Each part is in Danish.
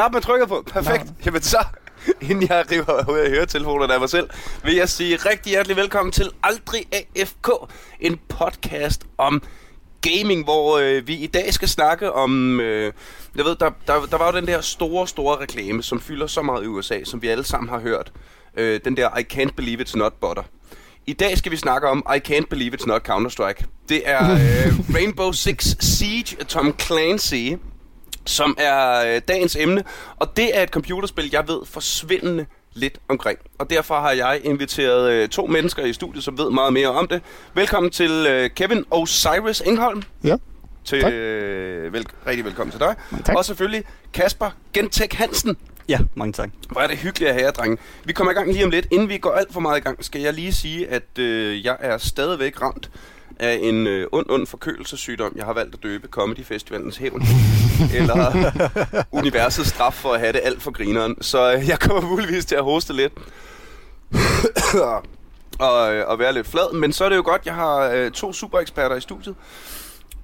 Knap man trykker på. Perfekt. Nå. Jamen så, inden jeg river ud af høretelefonerne af mig selv, vil jeg sige rigtig hjertelig velkommen til Aldrig AFK, en podcast om gaming, hvor øh, vi i dag skal snakke om... Øh, jeg ved, der, der, der var jo den der store, store reklame, som fylder så meget i USA, som vi alle sammen har hørt. Øh, den der I can't believe it's not butter. I dag skal vi snakke om I can't believe it's not Counter-Strike. Det er øh, Rainbow Six Siege af Tom Clancy, som er øh, dagens emne. Og det er et computerspil, jeg ved forsvindende lidt omkring. Og derfor har jeg inviteret øh, to mennesker i studiet, som ved meget mere om det. Velkommen til øh, Kevin Osiris Engholm. Ja. Til, Tak. øh, vel, rigtig velkommen til dig. Tak. Og selvfølgelig Kasper Gentek Hansen. Ja, mange tak. Hvor er det hyggeligt at have jer, drenge. Vi kommer i gang lige om lidt. Inden vi går alt for meget i gang, skal jeg lige sige, at øh, jeg er stadigvæk ramt af en øh, ond, ond forkølelsessygdom. Jeg har valgt at døbe Comedy Festivalens hævn. eller universets straf for at have det alt for grineren. Så øh, jeg kommer muligvis til at hoste lidt. og, øh, og være lidt flad. Men så er det jo godt, jeg har øh, to supereksperter i studiet.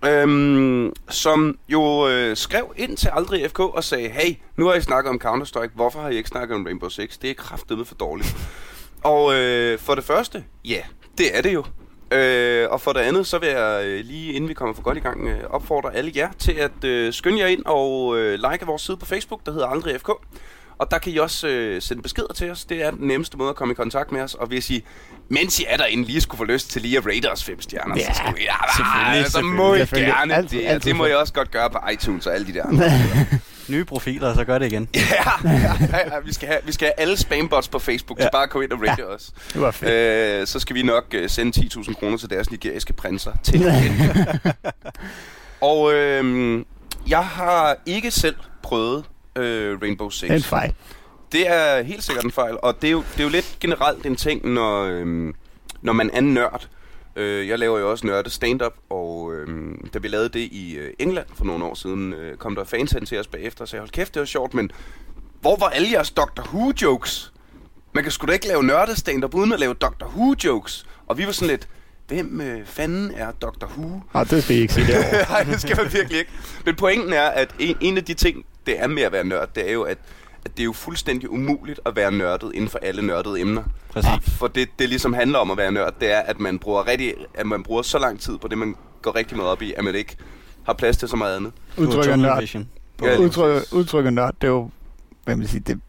Øhm, som jo øh, skrev ind til Aldrig FK og sagde, hey, nu har I snakket om Counter-Strike, hvorfor har I ikke snakket om Rainbow Six? Det er kraftedeme for dårligt. og øh, for det første, ja, det er det jo. Øh, og for det andet, så vil jeg øh, lige inden vi kommer for godt i gang, øh, opfordre alle jer til at øh, skynde jer ind og øh, like vores side på Facebook, der hedder Aldrig FK. Og der kan I også øh, sende beskeder til os. Det er den nemmeste måde at komme i kontakt med os. Og hvis I, mens I er derinde, lige skulle få lyst til lige at rate os fem stjerner, Ja, så, skal vi, ja, selvfølgelig, så må I gerne Altid, det. altid det må I også godt gøre på iTunes og alle de der. andre. Nye profiler, så gør det igen. ja, ja, ja, ja, vi, skal have, vi skal have alle spambots på Facebook, ja. Til bare komme ind og rate ja. os. Det var fedt. Øh, så skal vi nok øh, sende 10.000 kroner til deres nigeriske prinser til igen. Og øh, jeg har ikke selv prøvet øh, Rainbow Six. En fejl. Det er helt sikkert en fejl, og det er jo, det er jo lidt generelt en ting, når, øhm, når man er nørd. Øh, jeg laver jo også nørde stand-up, og øhm, da vi lavede det i øh, England for nogle år siden, øh, kom der fans hen til os bagefter og sagde, hold kæft, det var sjovt, men hvor var alle jeres Doctor Who-jokes? Man kan sgu da ikke lave nørde stand-up uden at lave Doctor Who-jokes. Og vi var sådan lidt, hvem øh, fanden er Doctor Who? Nej, det skal I ikke sige derovre. Nej, det skal man virkelig ikke. Men pointen er, at en, en af de ting, det er med at være nørd, det er jo, at, at det er jo fuldstændig umuligt at være nørdet inden for alle nørdede emner. Præcis. For det, det ligesom handler om at være nørd, det er, at man bruger, rigtig, at man bruger så lang tid på det, man går rigtig meget op i, at man ikke har plads til så meget andet. Tunnel nørd. Ja, præcis. udtrykket nørd, det er jo, hvad vil jeg sige, det,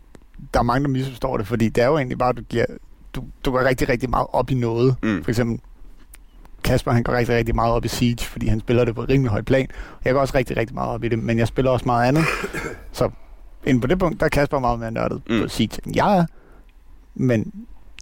der er mange, der misforstår det, fordi det er jo egentlig bare, at du, giver, du, du går rigtig, rigtig meget op i noget. Mm. For eksempel, Kasper, han går rigtig, rigtig meget op i Siege, fordi han spiller det på et rimelig højt plan. Jeg går også rigtig, rigtig meget op i det, men jeg spiller også meget andet. Så inden på det punkt, der er Kasper meget mere nørdet Mm. på Siege, end jeg er. Men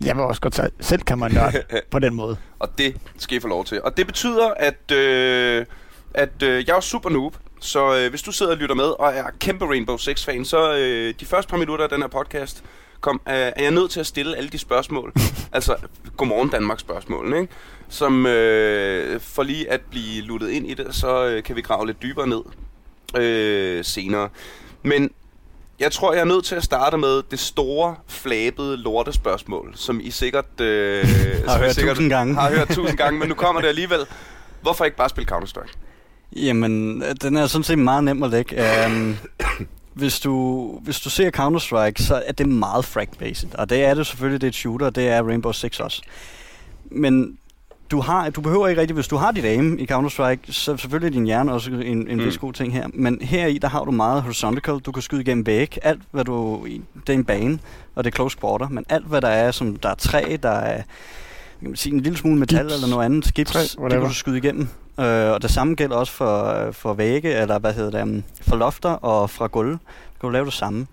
jeg vil også godt selv kan man nørde på den måde. Og det skal I få lov til. Og det betyder, at, øh, at øh, jeg er super noob. Så øh, hvis du sidder og lytter med og er kæmpe Rainbow Six-fan, så øh, de første par minutter af den her podcast kom, øh, er jeg nødt til at stille alle de spørgsmål. altså, godmorgen Danmark spørgsmålene, ikke? Som øh, for lige at blive luttet ind i det, så øh, kan vi grave lidt dybere ned øh, senere. Men jeg tror, jeg er nødt til at starte med det store, flabede lortespørgsmål, som I sikkert, øh, som I hørt sikkert tusind gange. har hørt tusind gange, men nu kommer det alligevel. Hvorfor ikke bare spille Counter-Strike? Jamen, den er sådan set meget nem at lægge. Um, hvis, du, hvis du ser Counter-Strike, så er det meget frag-based. Og det er det selvfølgelig, det er et shooter, det er Rainbow Six også. Men du, har, du behøver ikke rigtig, hvis du har dit aim i Counter-Strike, så selvfølgelig din hjerne også en, en Mm. vis god ting her. Men her i, der har du meget horizontal. Du kan skyde igennem væg. Alt, hvad du... Det er en bane, og det er close quarter. Men alt, hvad der er, som der er træ, der er kan man sige, en lille smule metal Gips. eller noget andet, gips, Træ, det kan du skyde igennem. Øh, og det samme gælder også for, for vægge, eller hvad hedder det, um, for lofter og fra gulv. Du kan du lave det samme.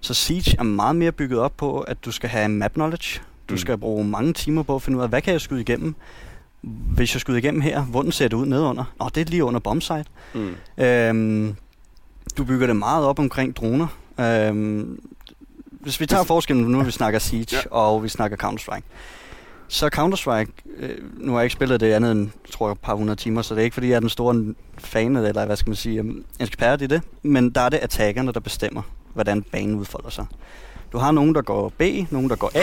Så Siege er meget mere bygget op på, at du skal have map knowledge. Du Mm. skal bruge mange timer på at finde ud af, hvad kan jeg skyde igennem? Hvis jeg skyder igennem her, hvordan ser det ud nedunder? Nå, det er lige under bombsite. Mm. Øhm, du bygger det meget op omkring droner. Øhm, hvis vi tager forskellen, nu vi snakker Siege Ja. og vi snakker Counter-Strike. Så Counter-Strike, øh, nu har jeg ikke spillet det andet end, tror jeg, et par hundrede timer, så det er ikke fordi, jeg er den store fan, eller hvad skal man sige, øhm, ekspert i det. Men der er det attackerne, der bestemmer, hvordan banen udfolder sig. Du har nogen, der går B, nogen, der går A.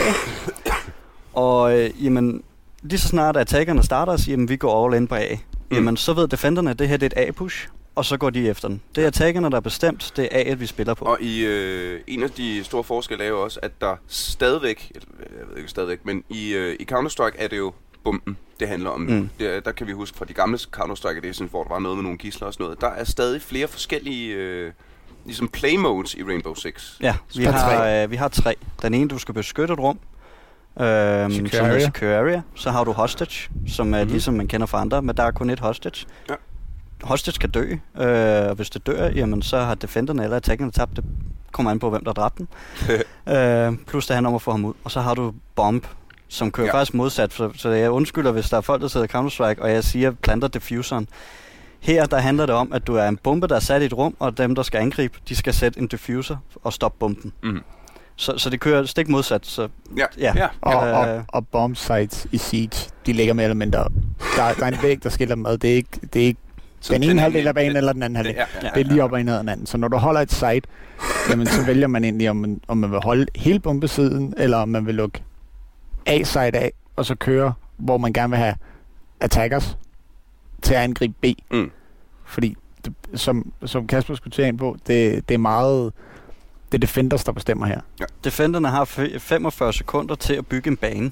Og øh, jamen, lige så snart attackerne starter og siger, at vi går all in på A, Mm. jamen så ved defenderne, at det her det er et A-push. og så går de efter den. Det er attackerne, der er bestemt. Det er A'et, vi spiller på. Og i øh, en af de store forskelle er jo også, at der stadigvæk, eller, jeg ved ikke stadigvæk, men i, øh, i Counter-Strike er det jo bomben, det handler om. Mm. Det, der kan vi huske fra de gamle Counter-Strike Editions, hvor der var noget med nogle gisler og sådan noget. Der er stadig flere forskellige øh, ligesom play modes i Rainbow Six. Ja, vi Der har, øh, vi har tre. Den ene, du skal beskytte et rum, øhm, Secure area. Secure Area. Så har du Hostage, som er Mhm. mm-hmm. ligesom man kender fra andre, men der er kun et Hostage. Ja. Hostage kan dø, øh, og hvis det dør, jamen så har defenderne eller attackerne tabt det. Kommer an på, hvem der dræbte den. øh, plus det handler om at få ham ud. Og så har du Bomb, som kører ja. faktisk modsat. Så, så jeg undskylder, hvis der er folk, der sidder i Counter-Strike, og jeg siger, planter diffuseren. Her der handler det om, at du er en bombe, der er sat i et rum, og dem, der skal angribe, de skal sætte en diffuser og stoppe bomben. Mm. Så, så det kører stik modsat. Så Ja, Ja. ja. Og, Øh. og, og bomb sites i Siege, de ligger mere eller mindre... Der, der er en væg, der skiller dem ad. Det er ikke, det er ikke Så den ene halvdel af banen eller den anden halvdel. Ja, ja, Det er lige op og ind ad den anden. Så når du holder et site, jamen, så vælger man egentlig, om man, om man vil holde hele bombesiden, eller om man vil lukke A-site af, og så køre, hvor man gerne vil have attackers til at angribe B. Mm. Fordi, det, som, som Kasper skulle tage ind på, det, det er meget... Det er defenders, der bestemmer her. defenderne har f- 45 sekunder til at bygge en bane.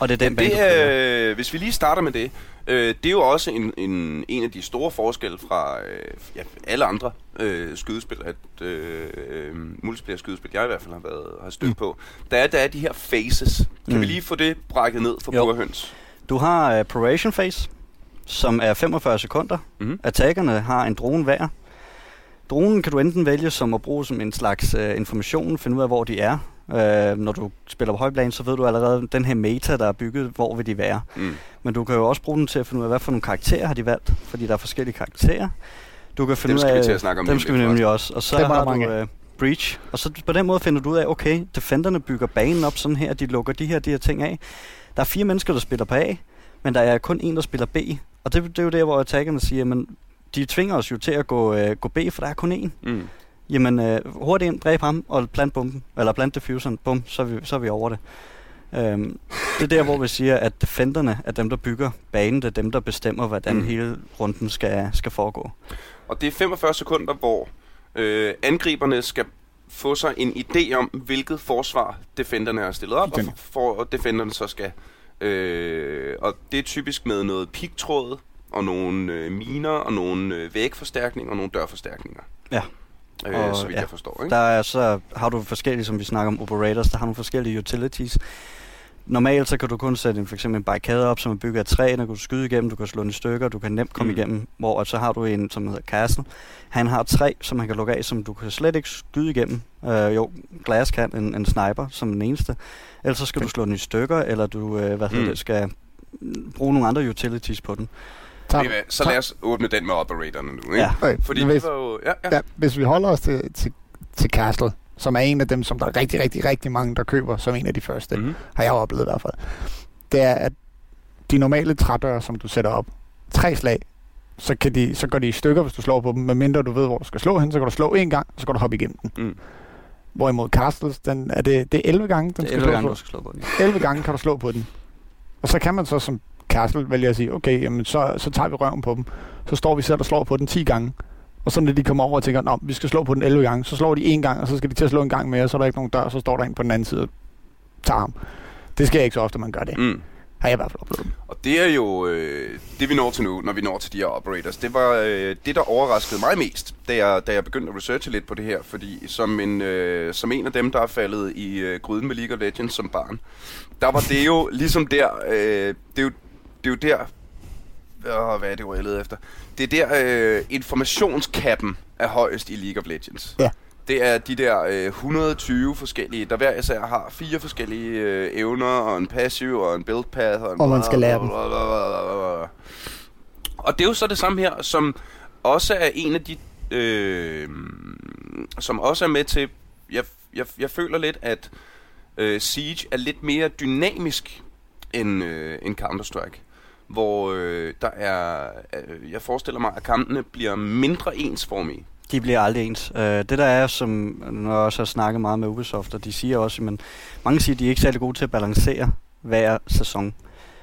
Og det er den Men bane, det spiller. er, hvis vi lige starter med det, øh, det er jo også en, en, en af de store forskelle fra øh, ja, alle andre øh, skydespil, at øh, øh, multiplayer skydespil, jeg i hvert fald har været har stødt Mm. mm. på, der er, der er de her phases. Kan Mm. vi lige få det brækket ned for burhøns? Du har uh, Probation Phase, som er 45 sekunder. Mhm. Attackerne har en drone hver. Dronen kan du enten vælge som at bruge som en slags uh, information, finde ud af, hvor de er. Uh, når du spiller på højplan, så ved du allerede, den her meta, der er bygget, hvor vil de være. Mm. Men du kan jo også bruge den til at finde ud af, hvad for nogle karakterer har de valgt, fordi der er forskellige karakterer. Du kan finde Dem ud skal vi af, til at snakke om Dem skal vi nemlig også. Og så Dem er har mange du uh, Breach. Og så på den måde finder du ud af, okay, defenderne bygger banen op sådan her, de lukker de her, de her ting af. Der er fire mennesker, der spiller på A, men der er kun en, der spiller B. Og det, det er jo der, hvor attackerne siger, men de tvinger os jo til at gå, uh, gå B, for der er kun én. Mm. Jamen, uh, hurtigt ind, dræb ham, og plant bomben, eller plant diffuseren, bum, så er vi, så er vi over det. Um, det er der, hvor vi siger, at defenderne er dem, der bygger banen, det er dem, der bestemmer, hvordan Mm. hele runden skal, skal foregå. Og det er 45 sekunder, hvor øh, angriberne skal få sig en idé om, hvilket forsvar defenderne har stillet op, og for, og defenderne så skal... Øh, og det er typisk med noget pigtråd, og nogle øh, miner, og nogle øh, vægforstærkninger, og nogle dørforstærkninger. Ja. Øh, Og, så vidt ja. jeg forstår, ikke? Der er så har du forskellige, som vi snakker om, operators, der har nogle forskellige utilities. Normalt så kan du kun sætte en, for eksempel en barrikade op, som er bygget af træ, der kan du skyde igennem, du kan slå den i stykker, du kan nemt komme Mm. igennem, hvor så har du en, som hedder Castle. Han har tre, som han kan lukke af, som du kan slet ikke skyde igennem. Øh, jo, Glass kan en, en sniper som den eneste. Ellers så skal du slå den i stykker, eller du øh, hvad Mm. det, skal bruge nogle andre utilities på den. Ved hvad, Så lad os åbne den med operatorerne nu, ikke? Ja. Okay, Fordi hvis, det var jo... Ja, ja. ja, hvis vi holder os til, til, til Castle, som er en af dem, som der er rigtig, rigtig, rigtig mange, der køber som en af de første, Mm-hmm. har jeg oplevet i hvert fald, det er, at de normale trædøre, som du sætter op, tre slag, så, kan de, så går de i stykker, hvis du slår på dem. Men mindre du ved, hvor du skal slå hen, så kan du slå en gang, og så kan du hoppe igennem den. Mm. Hvorimod Castles, den, er det, det er 11 gange, den Det er skal 11 slå gange, på. du skal slå på den. 11 gange kan du slå på den. Og så kan man så som Castle vælge at sige, okay, jamen så, så tager vi røven på dem. Så står vi selv og slår på den 10 gange. Og så når de kommer over og tænker, at vi skal slå på den 11 gange, så slår de en gang, og så skal de til at slå en gang mere, og så er der ikke nogen dør, så står der en på den anden side og tager ham. Det sker ikke så ofte, man gør det. Mm. Har jeg i hvert fald oplevet. Og det er jo øh, det, vi når til nu, når vi når til de her operators. Det var øh, det, der overraskede mig mest, da jeg, da jeg begyndte at researche lidt på det her. Fordi som en, øh, som en af dem, der er faldet i øh, gryden med League of Legends som barn, der var det jo ligesom der... Øh, det, er jo, det er jo der... Åh, hvad er det, jeg leder efter? Det er der, øh, informationskappen er højest i League of Legends. Ja. Det er de der øh, 120 forskellige, der hver især har fire forskellige øh, evner, og en passive, og en build path, og en Og man skal lære dem. Og det er jo så det samme her, som også er en af de, øh, som også er med til, jeg, jeg, jeg føler lidt, at øh, Siege er lidt mere dynamisk end, øh, end Counter-Strike. Hvor øh, der er, øh, jeg forestiller mig, at kampene bliver mindre ensformige. De bliver aldrig ens. Uh, det der er, som når jeg også har snakket meget med Ubisoft, og de siger også, at mange siger, at de er ikke særlig gode til at balancere hver sæson.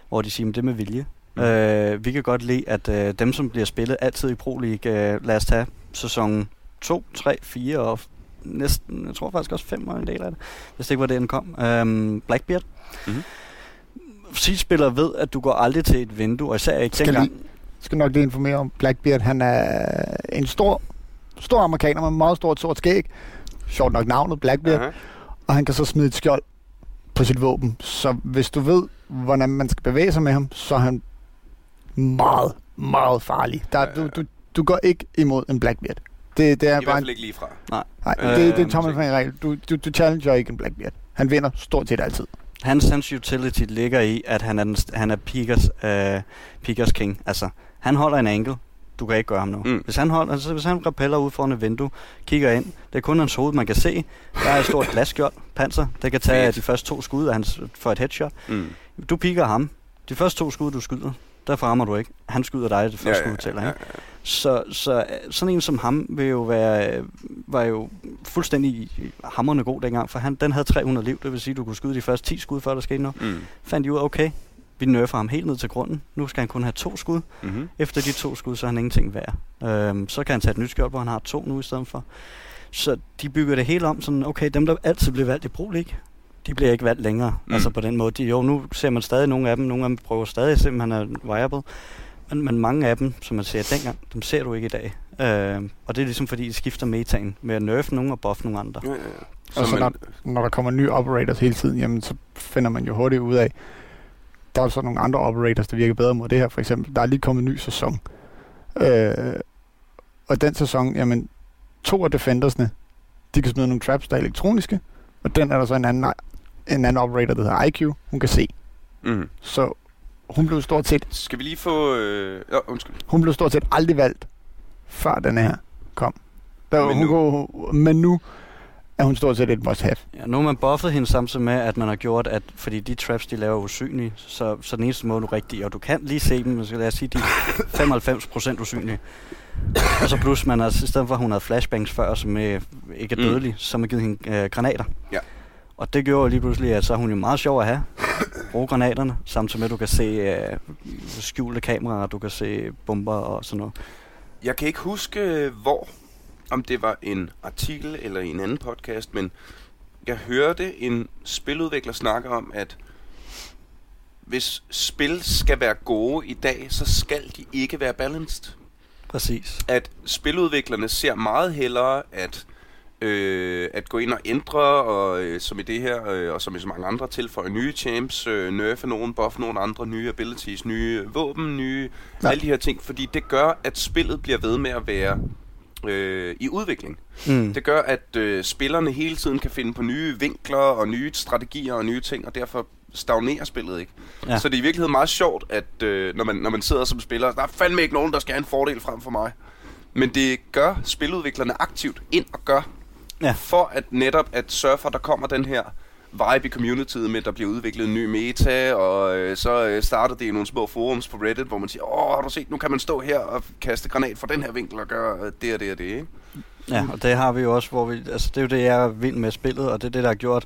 Hvor de siger, at det er med vilje. Mm. Øh, vi kan godt lide, at øh, dem, som bliver spillet altid i Pro League, øh, lad os tage sæson 2, 3, 4 og næsten, jeg tror faktisk også 5 var en del af det, hvis det ikke var det, den kom. Øhm, Blackbeard. Mhm. C-spillere ved, at du går aldrig til et vindue, og især ikke Skal dengang. lige- skal nok lige informere om Blackbeard. Han er en stor, stor amerikaner med meget stort sort skæg. Sjovt nok navnet, Blackbeard. Aha. Og han kan så smide et skjold på sit våben. Så hvis du ved, hvordan man skal bevæge sig med ham, så er han meget, meget farlig. Der, du, du, du går ikke imod en Blackbeard. Det, det er I bare hvert en, fald ikke lige fra. nej, Øh, det, det er måske. tommelfingerregel. Du, du, du challenger ikke en Blackbeard. Han vinder stort set altid. Hans, hans utility ligger i, at han er, den, han er Pickers, øh, Pickers king. Altså, han holder en angle. Du kan ikke gøre ham noget. Mm. Hvis han holder, altså, hvis han repeller ud foran et vindue, kigger ind, det er kun hans hoved, man kan se. Der er et stort glasskjold, panser. Det kan tage de første to skud af hans, for et headshot. Mm. Du piker ham. De første to skud, du skyder, der rammer du ikke. Han skyder dig, det første skud tæller, ikke? Så, så øh, sådan en som ham vil jo være, øh, var jo fuldstændig hammerne god dengang, for han, den havde 300 liv, det vil sige, du kunne skyde de første 10 skud, før der skete noget. Mm. Fandt de ud af, okay, vi nerfer ham helt ned til grunden. Nu skal han kun have to skud. Mm-hmm. Efter de to skud, så er han ingenting værd. Øhm, så kan han tage et nyt skjold, hvor han har to nu i stedet for. Så de bygger det hele om sådan, okay, dem der altid bliver valgt i Pro League, de bliver ikke valgt længere. Mm. Mm. Altså på den måde. De, jo, nu ser man stadig nogle af dem, nogle af dem prøver stadig at se, om han er viable. Men, men mange af dem, som man ser dengang, dem ser du ikke i dag. Øhm, og det er ligesom fordi, de skifter metaen med at nerfe nogle og buff nogle andre. Ja, ja, ja. Og så man- når der kommer nye operators hele tiden, jamen, så finder man jo hurtigt ud af, der er så nogle andre operators, der virker bedre mod det her. For eksempel, der er lige kommet en ny sæson. Øh, og den sæson, jamen, to af defendersne, de kan smide nogle traps, der er elektroniske, og den er der så en anden, en anden operator, der hedder IQ, hun kan se. Mm. Så hun blev stort set, Skal vi lige få... Øh... Oh, undskyld. hun blev stort set aldrig valgt, før den her kom. Der, Men hun nu- Kunne, men nu er hun stort set et must have. Ja, nu har man buffet hende samtidig med, at man har gjort, at fordi de traps, de laver er usynlige, så, så den eneste måde, du rigtig, og du kan lige se dem, men så lad os sige, de er 95% usynlige. Og så plus, man har, i stedet for, at hun havde flashbangs før, som øh, ikke er Mm. dødelig, så har man givet hende øh, granater. Ja. Og det gjorde lige pludselig, at så er hun jo meget sjov at have. Bruge granaterne, samtidig med, at du kan se øh, skjulte kameraer, du kan se bomber og sådan noget. Jeg kan ikke huske, hvor, om det var en artikel eller en anden podcast, men jeg hørte en spiludvikler snakke om, at hvis spil skal være gode i dag, så skal de ikke være balanced. Præcis. At spiludviklerne ser meget hellere at øh, at gå ind og ændre, og øh, som i det her, øh, og som i så mange andre, tilføje nye champs, øh, nerfe nogen, buff nogle andre, nye abilities, nye våben, nye, ja. Alle de her ting, fordi det gør, at spillet bliver ved med at være øh, i udvikling. Mm. Det gør, at øh, spillerne hele tiden kan finde på nye vinkler og nye strategier og nye ting, og derfor stagnerer spillet ikke. Ja. Så det er i virkeligheden meget sjovt, at øh, når, man, når man sidder som spiller, der er fandme ikke nogen, der skal have en fordel frem for mig. Men det gør spiludviklerne aktivt ind og gør, Ja. for at netop at sørge for, at der kommer den her vibe i communityet med, at der bliver udviklet en ny meta, og øh, så øh, starter det i nogle små forums på Reddit, hvor man siger, åh, har du set, nu kan man stå her og kaste granat fra den her vinkel og gøre øh, det og det og det, ikke? Ja, og det har vi jo også, hvor vi, altså det er jo det, jeg er vild med spillet, og det er det, der har gjort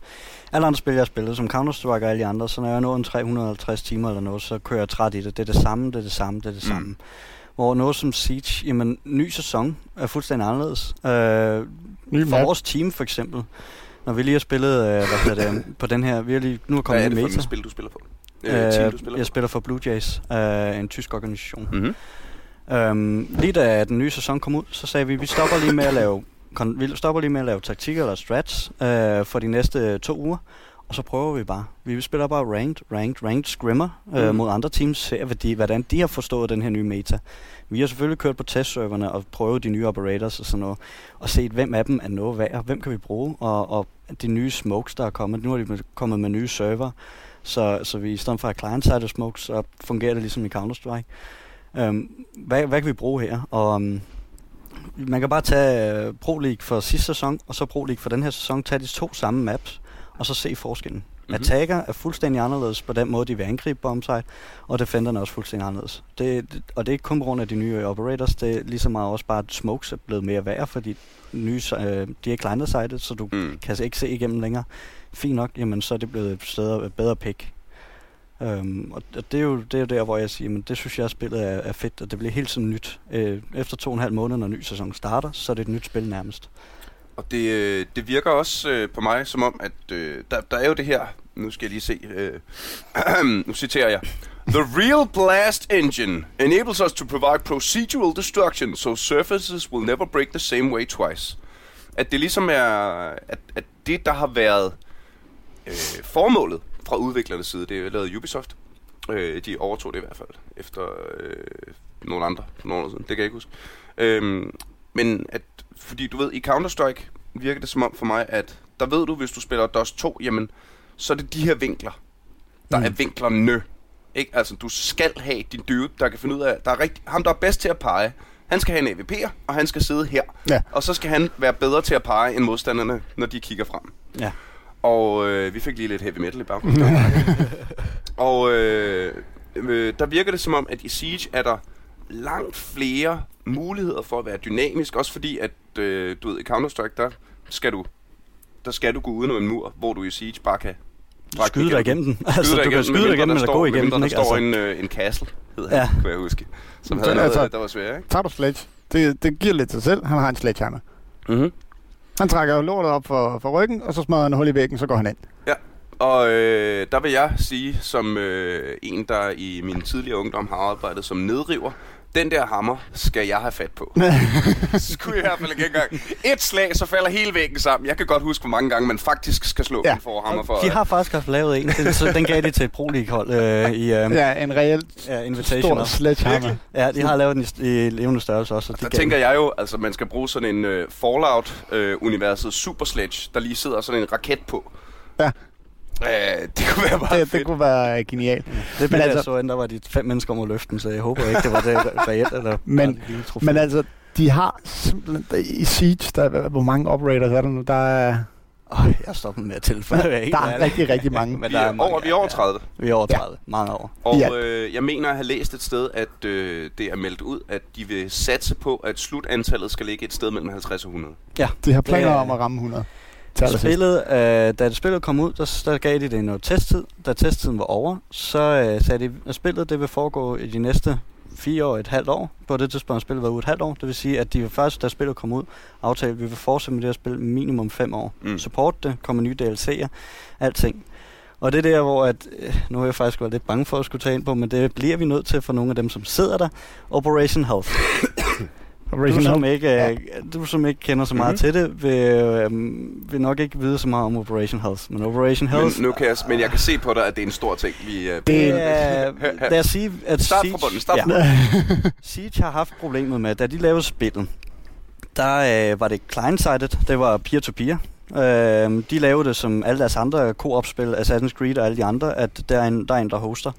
alle andre spil, jeg har spillet, som Counter-Strike og alle de andre, så når jeg når en 350 timer eller noget, så kører jeg træt i det. Det er det samme, det er det samme, det er det Mm. samme. Hvor noget som Siege, jamen, ny sæson er fuldstændig anderledes. Øh, Ny for map. vores team for eksempel, når vi lige har spillet, øh, hvad det, på den her, vi har lige, nu er Hvad kommet er en det for meta. et spil, du spiller på? Øh, team, du spiller jeg på? spiller for Blue Jays, øh, en tysk organisation. Mm-hmm. Øhm, lige da den nye sæson kom ud, så sagde vi, vi stopper lige med at lave, kon- vi stopper lige med at lave taktikker eller strats øh, for de næste to uger. Og så prøver vi bare. Vi spiller bare ranked, ranked, ranked scrimmer øh, Mm. mod andre teams, ser hvad de, hvordan de har forstået den her nye meta. Vi har selvfølgelig kørt på testserverne og prøvet de nye operators og sådan noget, og set, hvem af dem er noget værd, hvem kan vi bruge, og, og de nye smokes, der er kommet. Nu er de kommet med nye server, så, så vi i stedet for at client-side smokes, så fungerer det ligesom i Counter-Strike. Øhm, hvad, hvad kan vi bruge her? Og, um, man kan bare tage uh, Pro League for sidste sæson, og så Pro League for den her sæson, tage de to samme maps, og så se forskellen. Mhm. Mm-hmm. Attacker er fuldstændig anderledes på den måde, de vil angribe bombsite, og Defenderne er også fuldstændig anderledes. Det, det, og det er ikke kun på grund af de nye operators, det er lige så meget også bare, at smokes er blevet mere værd, fordi nye, øh, de er client sited, så du Mm. kan ikke se igennem længere. Fint nok, jamen så er det blevet et steder, bedre pick. Øhm, og det er, jo, det er jo der, hvor jeg siger, men det synes jeg, at spillet er, er fedt, og det bliver helt tiden nyt. Øh, efter to og en halv måned, når en ny sæson starter, så er det et nyt spil nærmest. Og det, øh, det virker også øh, på mig som om, at øh, der, der er jo det her, nu skal jeg lige se, øh, nu citerer jeg. The real blast engine enables us to provide procedural destruction, so surfaces will never break the same way twice. At det ligesom er, at, at det der har været øh, formålet fra udviklernes side, det er lavet Ubisoft. Øh, de overtog det i hvert fald, efter øh, nogle andre for nogle år siden, det kan jeg ikke huske. Øh, men at, fordi du ved, i Counter-Strike virker det som om for mig, at der ved du, hvis du spiller DOS 2, jamen, så er det de her vinkler. Der mm. er vinklerne. Ikke? Altså, du skal have din dude, der kan finde ud af, der er rigtig, ham, der er bedst til at pege. Han skal have en AVP'er, og han skal sidde her. Ja. Og så skal han være bedre til at pege end modstanderne, når de kigger frem. Ja. Og øh, vi fik lige lidt heavy metal i baggrunden. og øh, øh, der virker det som om, at i Siege er der langt flere muligheder for at være dynamisk. Også fordi, at øh, du ved, i Counter-Strike, der skal du, der skal du gå uden om en mur, hvor du i Siege bare kan brække Skyde dig igennem den. Altså, du kan skyde dig igennem, eller gå igennem den, der står Altså, en, øh, en castle, hed Ja. han, kunne jeg huske. Som havde noget, altså- der var svært, ikke? Tager du sledge, det, det giver lidt sig selv. Han har en sledgehammer. Mm-hmm. Han trækker jo lortet op for, for ryggen, og så smadrer han hul i væggen, så går han ind. Og øh, der vil jeg sige, som øh, en, der i min tidligere ungdom har arbejdet som nedriver, den der hammer skal jeg have fat på. så skulle jeg i hvert fald ikke engang. Et slag, så falder hele væggen sammen. Jeg kan godt huske, hvor mange gange man faktisk skal slå Ja. en forhammer for. de har faktisk haft lavet en, den, så den gav de til et Pro League-hold øh, i øh, Ja, en reelt ja, stor Invitational. sledgehammer. Ja, de har lavet den i, i levende størrelse også. og de der tænker jeg jo, altså man skal bruge sådan en øh, Fallout-universet Super Sledge, der lige sidder sådan en raket på. Ja. Øh, det kunne være meget Det, det fedt. kunne være genialt. Det Men altså, jeg så ind, der var de fem mennesker om at løfte den, så jeg håber ikke, det var det reelt. Eller Men- bare. Men altså, de har simpelthen... I Siege, der, er- hvor mange operators er der nu? Der er, Øj, jeg er stoppet med at tilføje. der er rigtig, rigtig mange. Men Vi der er, mange, over, vi er over 30. Ja, vi er over Ja. 30. Mange over. Og Ja. øh, jeg mener at have læst et sted, at øh, det er meldt ud, at de vil satse på, at slutantallet skal ligge et sted mellem 50 og 100. De har planer Det er- om at ramme 100. Spillet, øh, da det spillet kom ud, der, der gav de det noget testtid. Da testtiden var over, så øh, sagde de, at spillet det vil foregå i de næste fire år, et halvt år. På det tidspunkt har spillet været ude et halvt år. Det vil sige, at de først, da spillet kom ud, aftale, at vi vil fortsætte med det her spil minimum fem år. Mm. Support det, kommer nye DLC'er, alting. Og det er der, hvor at, øh, nu har jeg faktisk været lidt bange for at skulle tage ind på, men det bliver vi nødt til for nogle af dem, som sidder der. Operation Health. Du Operation som, Help. ikke, øh, du som ikke kender så meget Mhm. mm-hmm. til det, vil, øh, vil nok ikke vide så meget om Operation Health. Men Operation Health... Men, nu kan jeg, men jeg kan se på dig, at det er en stor ting. Vi, øh, det er... Lad os sige, at Start Siege, fra bunden, start ja, Siege har haft problemet med, da de lavede spillet, der øh, var det client-sided, det var peer-to-peer. Øh, de lavede det som alle deres andre co-op-spil, Assassin's Creed og alle de andre, at der er en, der, er en, der hoster.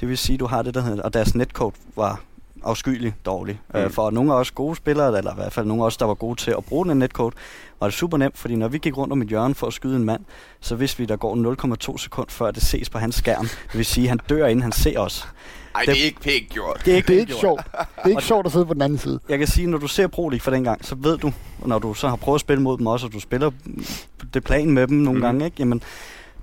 Det vil sige, du har det, der hedder, og deres netcode var afskyelig dårlig. Mm. Mm. Øh, for nogle af os gode spillere, eller i hvert fald nogle af os, der var gode til at bruge den netcode, var det super nemt, fordi når vi gik rundt om et hjørne for at skyde en mand, så vidste vi, der går 0,2 sekund før det ses på hans skærm. Det vil sige, at han dør, inden han ser os. Ej, det er ikke pænt gjort. Det er ikke, Det er ikke sjovt. Det er ikke sjovt at sidde på den anden side. Jeg kan sige, når du ser Pro League for den gang, så ved du, og når du så har prøvet at spille mod dem også, og du spiller det plan med dem nogle mm. gange, ikke? Jamen,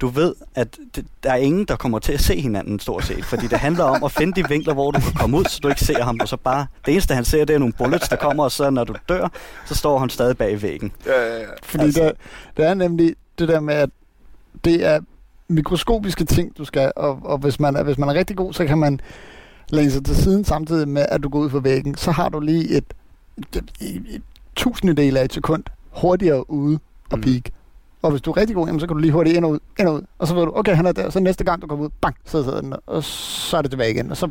du ved, at det, der er ingen, der kommer til at se hinanden stort set, fordi det handler om at finde de vinkler, hvor du kan komme ud, så du ikke ser ham, og så bare, det eneste han ser, det er nogle bullets, der kommer, og så når du dør, så står han stadig bag væggen. Ja, ja, ja. Fordi Altså- der, der er nemlig det der med, at det er mikroskopiske ting, du skal, og, og hvis, man er, hvis man er rigtig god, så kan man lægge sig til siden samtidig med, at du går ud for væggen. Så har du lige et, et, et, et tusindedel af et sekund hurtigere ude og Mm. Og hvis du er rigtig god, jamen, så kan du lige hurtigt ind og ud, ind og ud. Og så ved du, okay, han er der. Så næste gang, du kommer ud, bang, så sidder den der. Og så er det tilbage igen. Og så,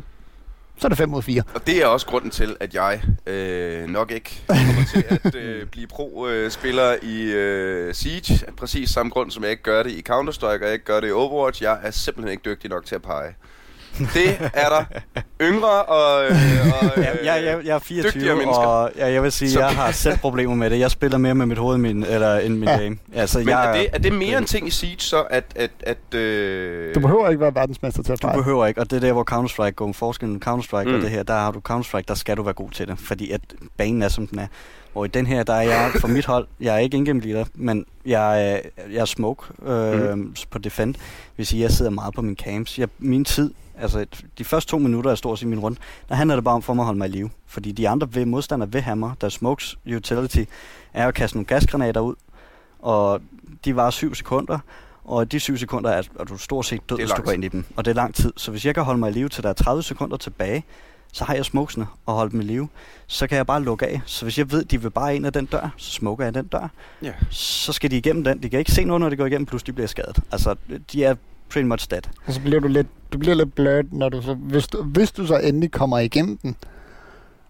så er det 5 mod 4. Og det er også grunden til, at jeg øh, nok ikke kommer til at øh, blive pro-spiller i øh, Siege. Præcis samme grund, som jeg ikke gør det i Counter-Strike, og jeg ikke gør det i Overwatch. Jeg er simpelthen ikke dygtig nok til at pege. Det er der yngre og, øh, og øh, Ja, jeg, jeg, jeg er 24, dygtigere mennesker. og jeg, jeg vil sige, Så- jeg har selv problemer med det. Jeg spiller mere med mit hoved end min, eller, end min Ja. game. Altså, Men jeg, er det, er det mere en ting i Siege, så at... at, at øh, Du behøver ikke være verdensmester til at Du fejle. behøver ikke, og det er der, hvor Counter-Strike går forskellen. Counter-Strike mm. Og det her, der har du Counter-Strike, der skal du være god til det, fordi at banen er, som den er. Og i den her, der er jeg for mit hold, jeg er ikke in-game leader, men jeg er, jeg er smoke øh, mm. på defend. Vil sige, jeg sidder meget på min camps. Jeg, min tid, altså de første to minutter, jeg står i min runde, der handler det bare om for mig at holde mig i live. Fordi de andre ved, modstandere ved hammer, der smokes utility, er at kaste nogle gasgranater ud, og de var syv sekunder, og de syv sekunder er, er du stort set død, er hvis du går ind i dem. Og det er lang tid. Så hvis jeg kan holde mig i live til der er 30 sekunder tilbage, så har jeg smokesene og holdt dem i live. Så kan jeg bare lukke af. Så hvis jeg ved, de vil bare ind ad den dør, så smoker jeg den dør. Ja. Så skal de igennem den. De kan ikke se noget, når de går igennem, plus de bliver skadet. Altså, de er pretty much dead. Og så bliver du lidt, du bliver lidt blurred, når du så, hvis, du, hvis du så endelig kommer igennem den.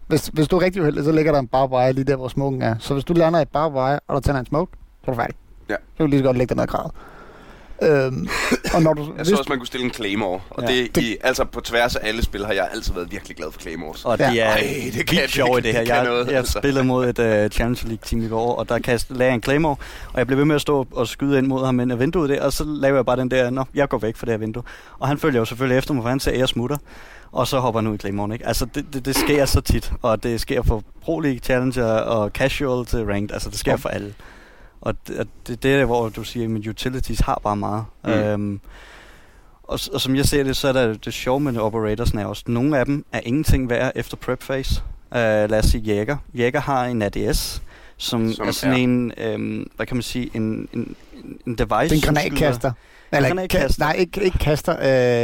Hvis, hvis du er rigtig uheldig, så ligger der en barbwire lige der, hvor smoken er. Så hvis du lander i barbwire, og der tænder en smoke, så er du færdig. Ja. Så kan du lige så godt lægge dig ned og græde. Øhm, og når du, Jeg hvis, så også, man kunne stille en Claymore. Og Ja. det, i, altså på tværs af alle spil har jeg altid været virkelig glad for Claymores. Og Ja. de er Ej, det kan- vildt sjove i det det her. Jeg, noget, jeg altså. spillede mod et uh, Challenge League team i går, og der kast, lagde jeg en Claymore, og jeg blev ved med at stå og skyde ind mod ham ind af vinduet der, og så lavede jeg bare den der, nå, jeg går væk fra det her vindue. Og han følger jo selvfølgelig efter mig, for han ser, at jeg smutter. Og så hopper han ud i Claymoren, ikke? Altså, det, det, det sker så tit, og det sker for Pro League Challenger og Casual til Ranked. Altså, det sker for alle. Og det, det, det er der, hvor du siger, at utilities har bare meget. Mm. Øhm, og, og som jeg ser det, så er der det sjove med operatorsne er også, nogle af dem er ingenting værd efter prep phase. Uh, lad os sige Jæger. Jæger har en ADS, som, Som er sådan er- en, øhm, hvad kan man sige, en, en, en device. en granatkaster. Eller, granatkaster. Ka- nej, ikke, ikke kaster,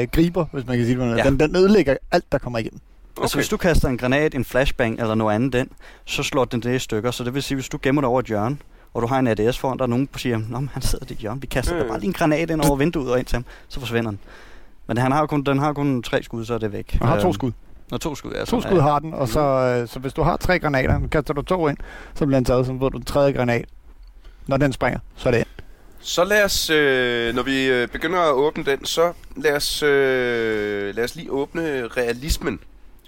øh, griber, hvis man kan sige det. Ja. Ja. Den, den ødelægger alt, der kommer igennem. Okay. Altså hvis du kaster en granat, en flashbang eller noget andet den, så slår den det i stykker. Så det vil sige, hvis du gemmer dig over et hjørne, og du har en ADS foran, der er nogen, der siger, Nå, men han sidder i det hjørne, vi kaster ja. bare lige en granat ind over vinduet og ind til ham, så forsvinder den. Men han har kun, den har kun tre skud, så er det væk. Og har to Øhm, skud. Og to skud, ja. To skud har den, og så, øh, så hvis du har tre granater, kaster du to ind, så bliver den taget, så ved du den tredje granat. Når den springer, så er det ind. Så lad os, øh, når vi øh, begynder at åbne den, så lad os, øh, lad os lige åbne realismen,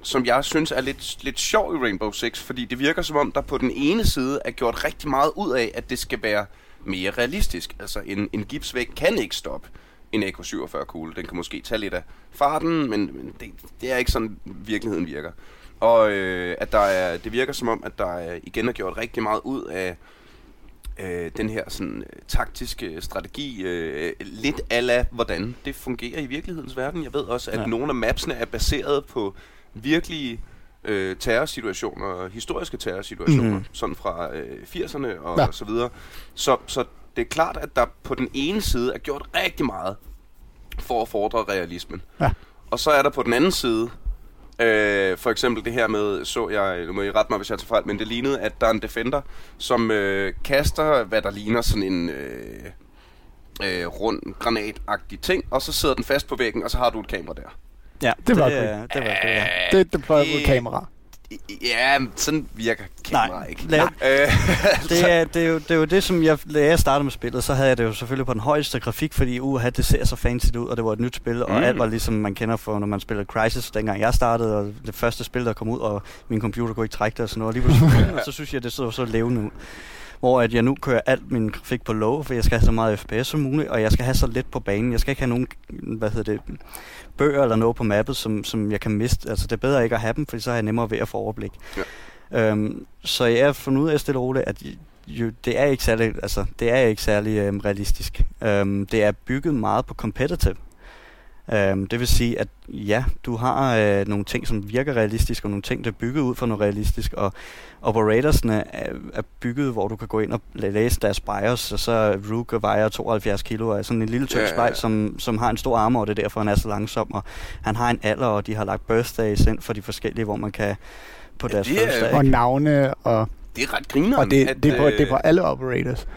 som jeg synes er lidt, lidt sjov i Rainbow Six, fordi det virker som om, der på den ene side er gjort rigtig meget ud af, at det skal være mere realistisk. Altså en, en gipsvæg kan ikke stoppe en AK-47 kugle. Den kan måske tage lidt af farten, men, men det, det er ikke sådan, virkeligheden virker. Og øh, at der er, det virker som om, at der er, igen er gjort rigtig meget ud af øh, den her sådan, øh, taktiske strategi, øh, lidt ala hvordan det fungerer i virkelighedens verden. Jeg ved også, at ja. nogle af mapsene er baseret på virkelige øh, terrorsituationer, historiske terrorsituationer, mm-hmm. sådan fra øh, 80'erne og, ja. og så videre. Så, så det er klart, at der på den ene side er gjort rigtig meget for at fordre realismen. Ja. Og så er der på den anden side, øh, for eksempel det her med, så jeg, nu må I rette mig, hvis jeg tager fejl, men det lignede, at der er en defender, som øh, kaster, hvad der ligner sådan en øh, øh, rund granatagtig ting, og så sidder den fast på væggen, og så har du et kamera der. Ja, Det var det, det. det var det, ja. Det er et deployable det- kamera. Ja, sådan virker kamera Nej, ikke. lad- Øh, det, er, det, er jo, det er jo det, som jeg, da jeg startede med spillet, så havde jeg det jo selvfølgelig på den højeste grafik, fordi uha, det ser så fancy ud, og det var et nyt spil, og Mm. alt var ligesom man kender for, når man spillede Crisis, dengang jeg startede, og det første spil, der kom ud, og min computer kunne ikke trække det og sådan noget, og lige pludselig, og så synes jeg, det så så levende ud. Hvor at jeg nu kører alt min grafik på low, for jeg skal have så meget FPS som muligt, og jeg skal have så lidt på banen. Jeg skal ikke have nogen, hvad hedder det, bøger eller noget på mappet, som, som jeg kan miste. Altså det er bedre ikke at have dem, for så er jeg nemmere ved at få overblik. Ja. Øhm, så jeg har fundet ud af stille og roligt, at jo, det er ikke særlig, altså, det er ikke særlig øhm, realistisk. Øhm, det er bygget meget på competitive. Øhm, det vil sige, at ja, du har øh, nogle ting, som virker realistisk, og nogle ting, der er bygget ud for noget realistisk, og operatorsne er, er bygget, hvor du kan gå ind og læ- læse deres BIOS, og så Rook vejer 72 kilo, og er sådan en lille tyk Ja, ja, ja. spejl, som, som har en stor armor, og det er derfor, han er så langsom, og han har en alder, og de har lagt birthdays ind for de forskellige, hvor man kan på Ja, deres er- fødselsdag. Og navne, og, det er ret grineren. og det, at, det, er på, øh, det er på alle operators.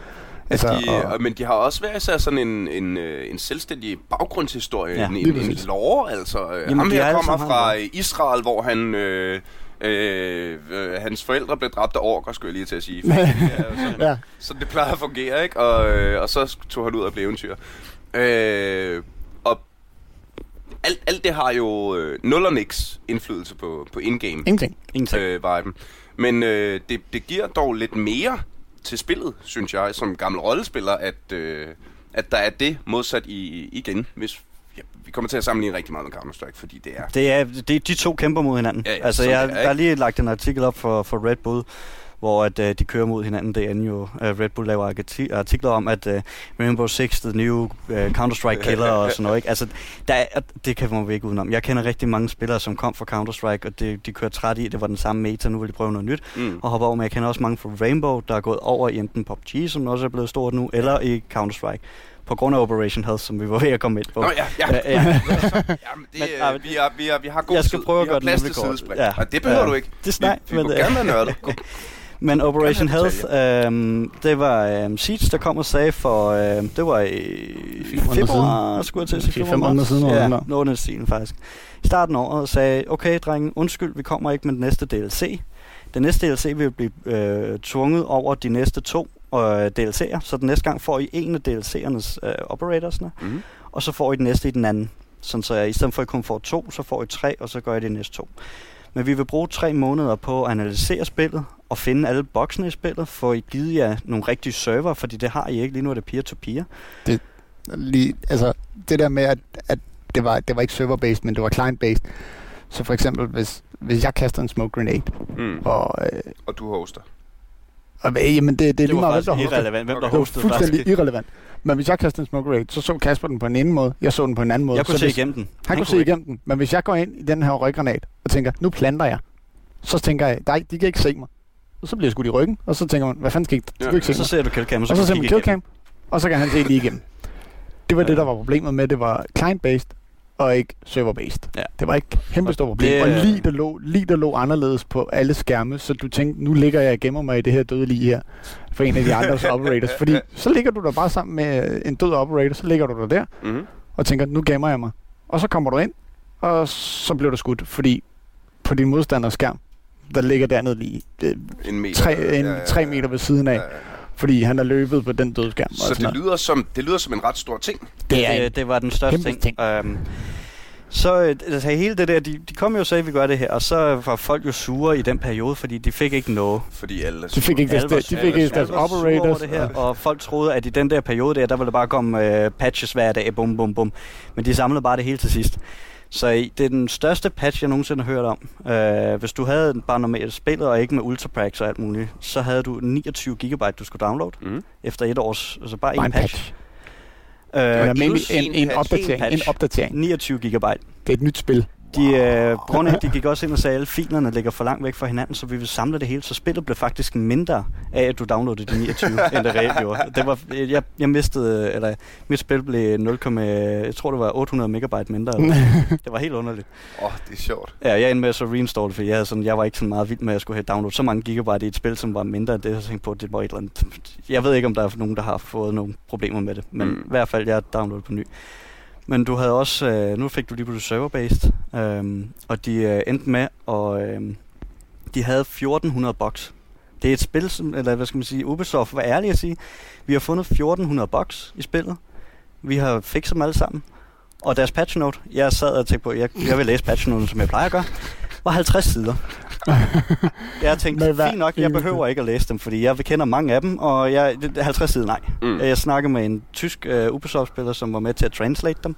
Altså, de, og- og, men de har også været især sådan en, en, øh, en selvstændig baggrundshistorie, Ja, en, en, en lore, altså. Jamen, Jamen, Ham er her kommer fra ham, øh, Israel, hvor han... Øh, Øh, øh, hans forældre blev dræbt af orker, skulle jeg lige til at sige. ja, så, ja. så det plejer at fungere, ikke? Og, øh, og så tog han ud og blev eventyr. Øh, og alt, alt det har jo øh, nul og niks indflydelse på, på in-game Ingenting. Ingenting. øh, viben. Men øh, det, det giver dog lidt mere til spillet, synes jeg, som gammel rollespiller, at, øh, at der er det modsat i, igen, hvis ja, vi kommer til at sammenligne rigtig meget med Counter-Strike, fordi det er... Det er, det, de to kæmper mod hinanden. Ja, ja, altså, jeg, er ikke? lige lagt en artikel op for, for Red Bull, hvor at, uh, de kører mod hinanden. Det er jo uh, Red Bull laver arti- artikler om, at uh, Rainbow Six, the new uh, Counter-Strike killer og sådan noget. Ikke? Altså, der er, det kan vi ikke udenom. Jeg kender rigtig mange spillere, som kom fra Counter-Strike, og det, de kører træt i, det var den samme meta, nu vil de prøve noget nyt Mm. og hoppe over. Men jeg kender også mange fra Rainbow, der er gået over i enten PUBG, som også er blevet stort nu, eller i Counter-Strike. På grund af Operation Health, som vi var ved at komme ind på. Nå ja, ja. Ja, ja. Jamen, det, Men, øh, vi, har, vi, vi har god Jeg skal tid. prøve at vi gøre det plads til sidespring. Ja. Og det behøver Ja. du ikke. Det snak, vi, vi men, må øh, gerne være nørdet. Men Operation Health, øhm, det var øhm, Siege, der kom og sagde for, øhm, det var i, februar, skulle jeg til at sige. Fem måneder siden, Ja, noget den stil faktisk. I starten af året sagde, okay drenge, undskyld, vi kommer ikke med den næste DLC. Den næste DLC vil blive øh, tvunget over de næste to øh, DLC'er, så den næste gang får I en af DLC'ernes øh, operatorsne, Mm. og så får I den næste i den anden. Sådan så i stedet for at I kun får to, så får I tre, og så gør I de næste to. Men vi vil bruge tre måneder på at analysere spillet og finde alle boksene i spillet, for I givet jer nogle rigtige server, fordi det har I ikke. Lige nu er det peer-to-peer. Lige, altså, det der med, at, at det, var, det var ikke server-based, men det var client-based. Så for eksempel, hvis, hvis jeg kaster en smoke grenade, Mm. og, øh, Og du hoster. og øh, jamen det, det er Det lige meget, hvem der hoster. irrelevant, hvem der Okay. Det var hostede fuldstændig faktisk. irrelevant. Men hvis jeg kaster en smoke grenade, så så Kasper den på en ene måde, jeg så den på en anden måde. Jeg kunne så se hvis, igennem den. Han, kunne se ikke. igennem den. Men hvis jeg går ind i den her røggranat og tænker, nu planter jeg, så tænker jeg, der er, de kan ikke se mig. Og så bliver jeg skudt i ryggen, og så tænker man, hvad fanden skete der? De Ja, ikke se Så ser du killcam, og så, Og så ser man killcam, og så kan han se lige igennem. Det var Ja. det, der var problemet med, det var client-based og ikke server-based. Ja. Det var ikke kæmpe stort problem. Det- Og lige der, lå, lige der lå anderledes på alle skærme, så du tænkte, nu ligger jeg og gemmer mig i det her døde lige her for en af de andres operators. Fordi så ligger du der bare sammen med en død operator, så ligger du der der Mm. og tænker, nu gemmer jeg mig. Og så kommer du ind, og så bliver du skudt, fordi på din modstanders skærm, der ligger dernede lige øh, En meter. tre, en, Ja, ja, ja. tre meter ved siden af, Ja, ja. fordi han er løbet på den døde skærm. og Så det lyder, som, det lyder som en ret stor ting. det er det, det var den største kæmpe ting. Øhm, så øh, altså, hele det der, de, de kom jo og sagde, at vi gør det her, og så var folk jo sure i den periode, fordi de fik ikke noget. Fordi alle De fik ikke deres, de fik ikke deres operators. over det her, og folk troede, at i den der periode der, der ville bare komme øh, patches hver dag, bum bum bum. Men de samlede bare det hele til sidst. Så i- det er den største patch, jeg nogensinde har hørt om. Øh, hvis du havde bare normalt spillet, og ikke med ultrapacks og alt muligt, så havde du 29 gigabyte, du skulle downloade Mm. efter et års, altså bare Bare en en patch. patch. Øh, en- maybe en en, en, patch. opdatering, En en patch. opdatering. 29 gigabyte. Det er et nyt spil. De, øh, at de gik også ind og sagde, at alle filerne ligger for langt væk fra hinanden, så vi vil samle det hele. Så spillet blev faktisk mindre af, at du downloadede de 29, end det reelt gjorde. Det var, jeg, jeg mistede, eller mit spil blev 0, jeg tror det var 800 megabyte mindre. Eller, det var helt underligt. Åh, oh, det er sjovt. Ja, jeg endte med at så reinstalle, for jeg, havde sådan, jeg var ikke så meget vild med, at jeg skulle have downloadet så mange gigabyte i et spil, som var mindre end det. Jeg tænkte på, det var et eller andet. Jeg ved ikke, om der er nogen, der har fået nogle problemer med det, men Mm. i hvert fald, jeg har downloadet på ny. Men du havde også, øh, nu fik du lige pludselig server-based, øh, og de øh, endte med, og øh, de havde 1400 bucks. Det er et spil, som, eller hvad skal man sige, Ubisoft var ærlig at sige, vi har fundet 1400 bucks i spillet. Vi har fikset dem alle sammen. Og deres patch note, jeg sad og tænkte på, jeg, jeg vil læse patch note, som jeg plejer at gøre, var 50 sider. jeg tænkte, fint nok, jeg behøver ikke at læse dem, fordi jeg kender mange af dem, og jeg, det, er 50 sider nej. Mm. Jeg snakkede med en tysk uh, Ubisoft-spiller, som var med til at translate dem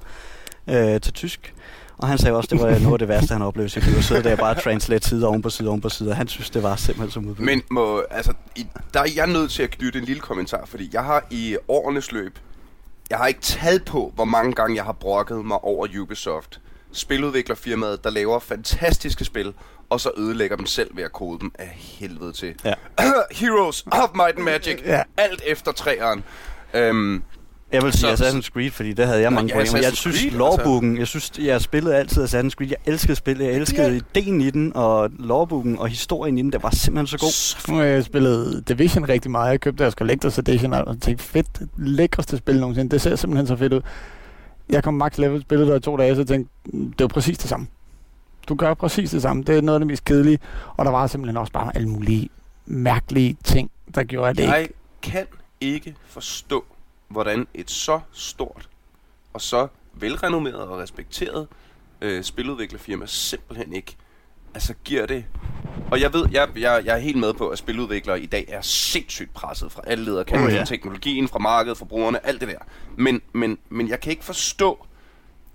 uh, til tysk. Og han sagde også, det var noget af det værste, han oplevede i sit liv. At sidde der og bare translate side oven på side oven på side. Han synes, det var simpelthen så modbydeligt. Men må, altså, i, der er jeg nødt til at knytte en lille kommentar, fordi jeg har i årenes løb, jeg har ikke taget på, hvor mange gange jeg har brokket mig over Ubisoft. Spiludviklerfirmaet, der laver fantastiske spil, og så ødelægger dem selv ved at kode dem af helvede til. Ja. Heroes of Might and Magic, Ja. alt efter træeren. Øhm, Jeg vil sige Så- Assassin's Creed, fordi det havde jeg mange ja, problemer. Jeg synes, Creed, lawbooken, jeg synes, jeg spillede altid Assassin's Creed. Jeg elskede spillet, jeg elskede ideen i den, og lawbooken og historien i den, det var simpelthen så god. Nu har jeg spillet Division rigtig meget. Jeg købte deres Collector's Edition, og tænkte, fedt, lækreste spil nogensinde. Det ser simpelthen så fedt ud. Jeg kom max level, spillede der i to dage, så tænkte, "Mm, det var præcis det samme. Du gør præcis det samme. Det er noget af det mest kedelige. Og der var simpelthen også bare alle mulige mærkelige ting, der gjorde, at det jeg ikke... kan ikke forstå, hvordan et så stort og så velrenommeret og respekteret øh, spiludviklerfirma simpelthen ikke altså giver det... Og jeg ved, jeg, jeg, jeg er helt med på, at spiludviklere i dag er sindssygt presset fra alle ledere, kan Oh, ja. teknologien, fra markedet, fra brugerne, alt det der. Men, men, men jeg kan ikke forstå,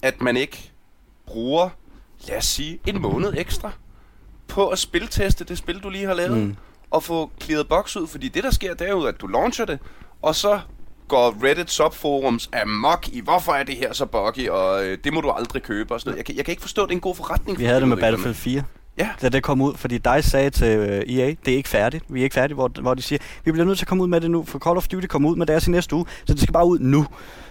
at man ikke bruger, lad os sige, en måned ekstra på at spilteste det spil, du lige har lavet, mm. Og få clearet box ud, fordi det der sker, det er jo, at du launcher det, og så går Reddit subforums amok i, hvorfor er det her så buggy, og øh, det må du aldrig købe og sådan noget. Jeg kan, jeg kan ikke forstå, at det er en god forretning Vi for havde det med. Battlefield 4. Ja. Da det kom ud, fordi dig sagde til øh, EA, det er ikke færdigt, vi er ikke færdige, hvor, hvor de siger, vi bliver nødt til at komme ud med det nu, for Call of Duty kommer ud med deres i næste uge, så det skal bare ud nu,